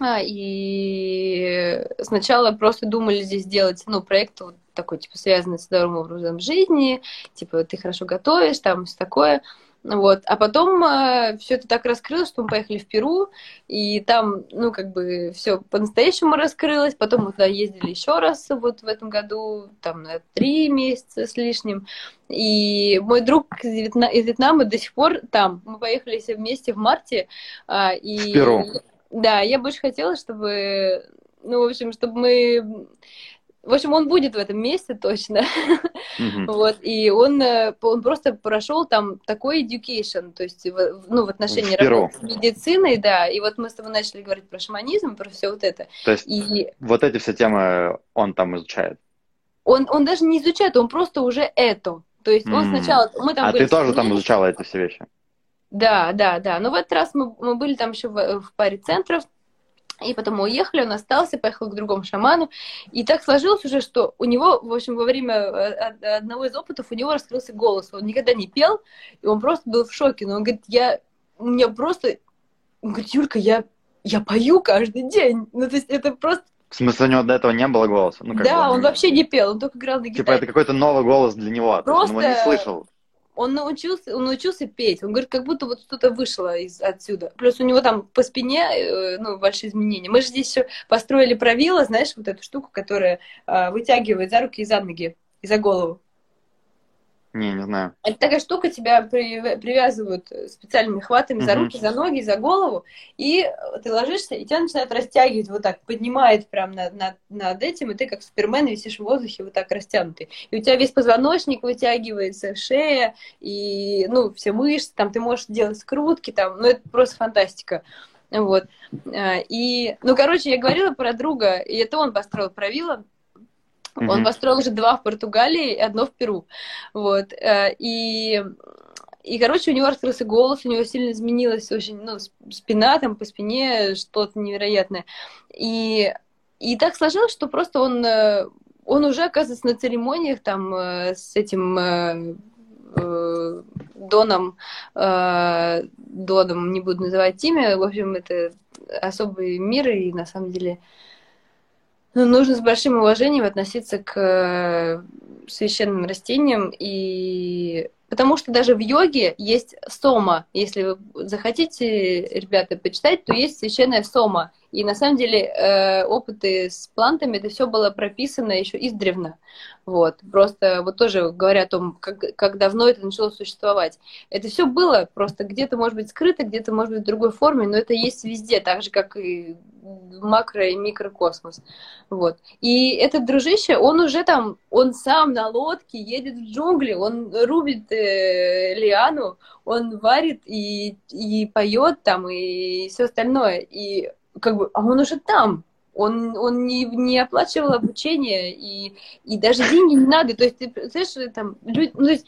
а, и сначала просто думали здесь сделать, ну, проект вот такой, типа, связанный с здоровым образом жизни, типа, ты хорошо готовишь, там, все такое. Вот. А потом э, все это так раскрылось, что мы поехали в Перу, и там, ну, как бы все по-настоящему раскрылось. Потом мы туда ездили еще раз вот в этом году, там на три месяца с лишним. И мой друг из, Вьетна... из Вьетнама до сих пор там. Мы поехали все вместе в марте. Э, и... В Перу. Да, я больше хотела, чтобы, ну, в общем, чтобы мы в общем, он будет в этом месте точно. Mm-hmm. вот, и он, э, он просто прошел там такой education, то есть, ну, в отношении работы с медициной, да, и вот мы с тобой начали говорить про шаманизм, про все вот это. То есть, и... вот эти все темы он там изучает? Он, он даже не изучает, он просто уже это. То есть, он mm-hmm. сначала... Мы там а ты тоже там изучала эти все вещи? Да, да, да. Но в этот раз мы, мы были там еще в, в паре центров, и потом мы уехали, он остался, поехал к другому шаману. И так сложилось уже, что у него, в общем, во время э, одного из опытов у него раскрылся голос. Он никогда не пел, и он просто был в шоке. Но он говорит, я, у меня просто... Он говорит, Юлька, я, я пою каждый день. Ну, то есть это просто в смысле, у него до этого не было голоса? Ну, да, бы, он вообще не пел, он только играл на гитаре. Типа это какой-то новый голос для него, Просто... он его не слышал он научился, он научился петь. Он говорит, как будто вот что-то вышло из отсюда. Плюс у него там по спине, э, ну, большие изменения. Мы же здесь еще построили правило, знаешь, вот эту штуку, которая э, вытягивает за руки и за ноги, и за голову. Не, не знаю. Это такая штука, тебя привязывают специальными хватами за руки, за ноги, за голову, и ты ложишься, и тебя начинают растягивать вот так, поднимает прям над, над, над этим, и ты как супермен висишь в воздухе вот так растянутый. И у тебя весь позвоночник вытягивается, шея, и, ну, все мышцы, там ты можешь делать скрутки, там, ну, это просто фантастика. Вот. А, и, ну, короче, я говорила про друга, и это он построил правила, Mm-hmm. Он построил уже два в Португалии и одно в Перу. Вот. Э, и и, короче, у него раскрылся голос, у него сильно изменилась очень, ну, спина, там, по спине что-то невероятное. И, и так сложилось, что просто он, э, он уже, оказывается, на церемониях там э, с этим Доном, Доном, не буду называть имя, в общем, это особый мир, и на самом деле ну, нужно с большим уважением относиться к э, священным растениям и Потому что даже в йоге есть сома. Если вы захотите, ребята, почитать, то есть священная сома. И на самом деле э, опыты с плантами, это все было прописано еще издревно. Вот. Просто вот тоже говоря о том, как, как давно это начало существовать. Это все было просто где-то может быть скрыто, где-то может быть в другой форме, но это есть везде, так же, как и макро- и микрокосмос. Вот. И этот дружище, он уже там, он сам на лодке едет в джунгли, он рубит э, лиану, он варит и, и поет там, и все остальное. И как бы, а он уже там, он, он не, не оплачивал обучение, и, и даже деньги не надо. То есть, ты знаешь, там, люди, ну, то есть,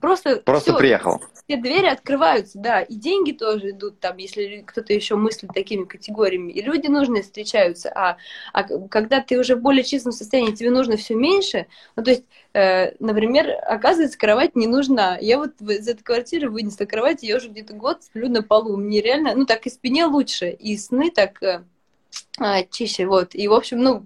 просто... Просто всё, приехал. Все двери открываются, да, и деньги тоже идут там, если кто-то еще мыслит такими категориями, и люди нужные встречаются, а, а когда ты уже в более чистом состоянии, тебе нужно все меньше, ну, то есть, э, например, оказывается, кровать не нужна. Я вот из этой квартиры вынесла кровать, я уже где-то год сплю на полу, мне реально, ну, так и спине лучше, и сны так э, а, чище, вот. И, в общем, ну,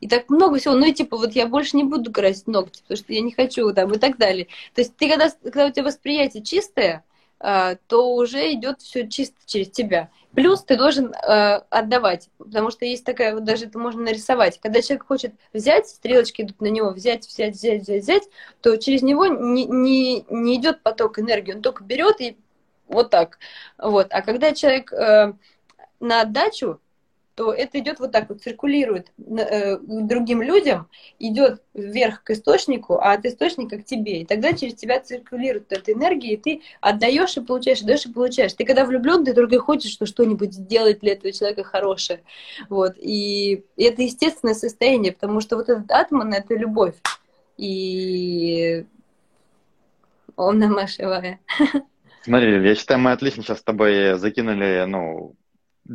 и так много всего. Ну, и типа, вот я больше не буду красить ногти, потому что я не хочу, там, и так далее. То есть ты, когда, когда у тебя восприятие чистое, а, то уже идет все чисто через тебя. Плюс ты должен э, отдавать, потому что есть такая, вот даже это можно нарисовать. Когда человек хочет взять, стрелочки идут на него, взять, взять, взять, взять, взять, то через него не, не, не идет поток энергии, он только берет и вот так. Вот. А когда человек э, на отдачу, то это идет вот так вот, циркулирует э, другим людям, идет вверх к источнику, а от источника к тебе. И тогда через тебя циркулирует эта энергия, и ты отдаешь и получаешь, отдаешь и получаешь. Ты когда влюблен, ты только хочешь, что что-нибудь сделать для этого человека хорошее. Вот. И, это естественное состояние, потому что вот этот атман — это любовь. И он намашивая. [LAUGHS] Смотри, я считаю, мы отлично сейчас с тобой закинули, ну,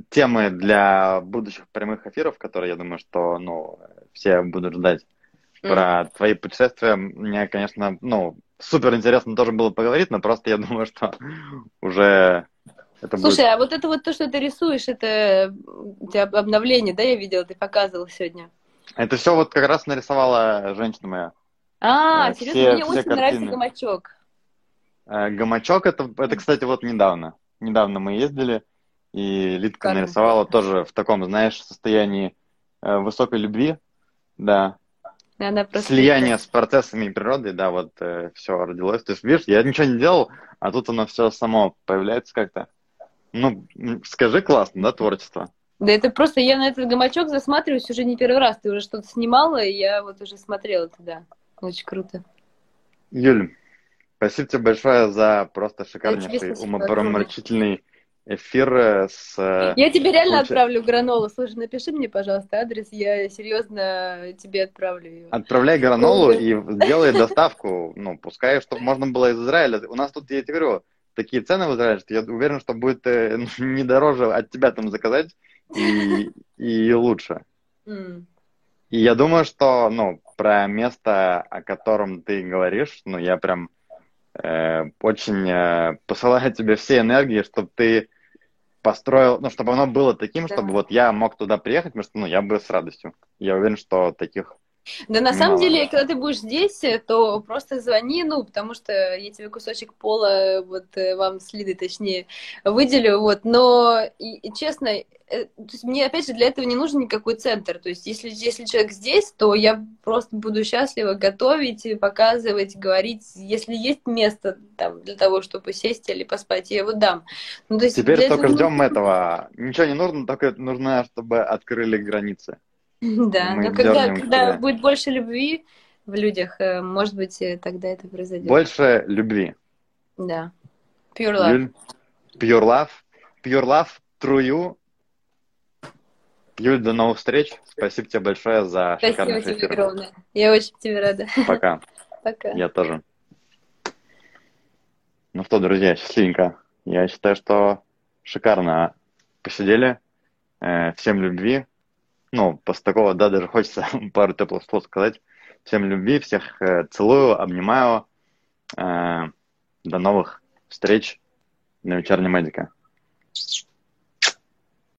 темы для будущих прямых эфиров, которые, я думаю, что, ну, все будут ждать. Про твои путешествия мне, конечно, ну, супер интересно тоже было поговорить, но просто я думаю, что уже это Слушай, будет... а вот это вот то, что ты рисуешь, это у тебя обновление, да, я видела, ты показывал сегодня? Это все вот как раз нарисовала женщина моя. А, серьезно, э, мне очень картины. нравится гамачок. Э, гамачок это, это, кстати, вот недавно. Недавно мы ездили, и Литка как нарисовала это? тоже в таком, знаешь, состоянии э, высокой любви. Да. Она просто... Слияние с процессами природы, да, вот э, все родилось. То есть, видишь, я ничего не делал, а тут оно все само появляется как-то. Ну, скажи, классно, да, творчество? Да это просто, я на этот гамачок засматриваюсь уже не первый раз. Ты уже что-то снимала, и я вот уже смотрела туда. Очень круто. Юль, спасибо тебе большое за просто шикарнейший, умопомрачительный эфир с... Э, я тебе реально куча... отправлю гранолу. Слушай, напиши мне, пожалуйста, адрес, я серьезно тебе отправлю ее. Отправляй гранолу и сделай доставку. Ну, пускай, чтобы можно было из Израиля. У нас тут, я тебе говорю, такие цены в Израиле, что я уверен, что будет э, [LAUGHS] не дороже от тебя там заказать и, и лучше. Mm. И я думаю, что, ну, про место, о котором ты говоришь, ну, я прям э, очень э, посылаю [LAUGHS] тебе все энергии, чтобы ты построил, ну, чтобы оно было таким, да. чтобы вот я мог туда приехать, потому что, ну, я бы с радостью. Я уверен, что таких да, на самом деле, когда ты будешь здесь, то просто звони, ну, потому что я тебе кусочек пола, вот э, вам следы, точнее, выделю, вот, но, и, и честно, э, то есть мне, опять же, для этого не нужен никакой центр, то есть если, если человек здесь, то я просто буду счастлива готовить, показывать, говорить, если есть место там для того, чтобы сесть или поспать, я его дам. Ну, то есть Теперь только этого... ждем этого, ничего не нужно, только нужно, чтобы открыли границы. [LAUGHS] Да, но когда, когда будет больше любви в людях, э, может быть, э, тогда это произойдет. Больше любви. Да. Pure love. Юль, pure love. Pure love, true you. Юль, до новых встреч. Спасибо тебе большое за Спасибо тебе эфир. огромное. Я очень тебе рада. [LAUGHS] Пока. Пока. Я тоже. Ну что, друзья, счастливенько. Я считаю, что шикарно посидели. Э, всем любви, ну, после такого, да, даже хочется [LAUGHS] пару теплых слов сказать. Всем любви, всех э, целую, обнимаю. Э, до новых встреч на вечернем медика.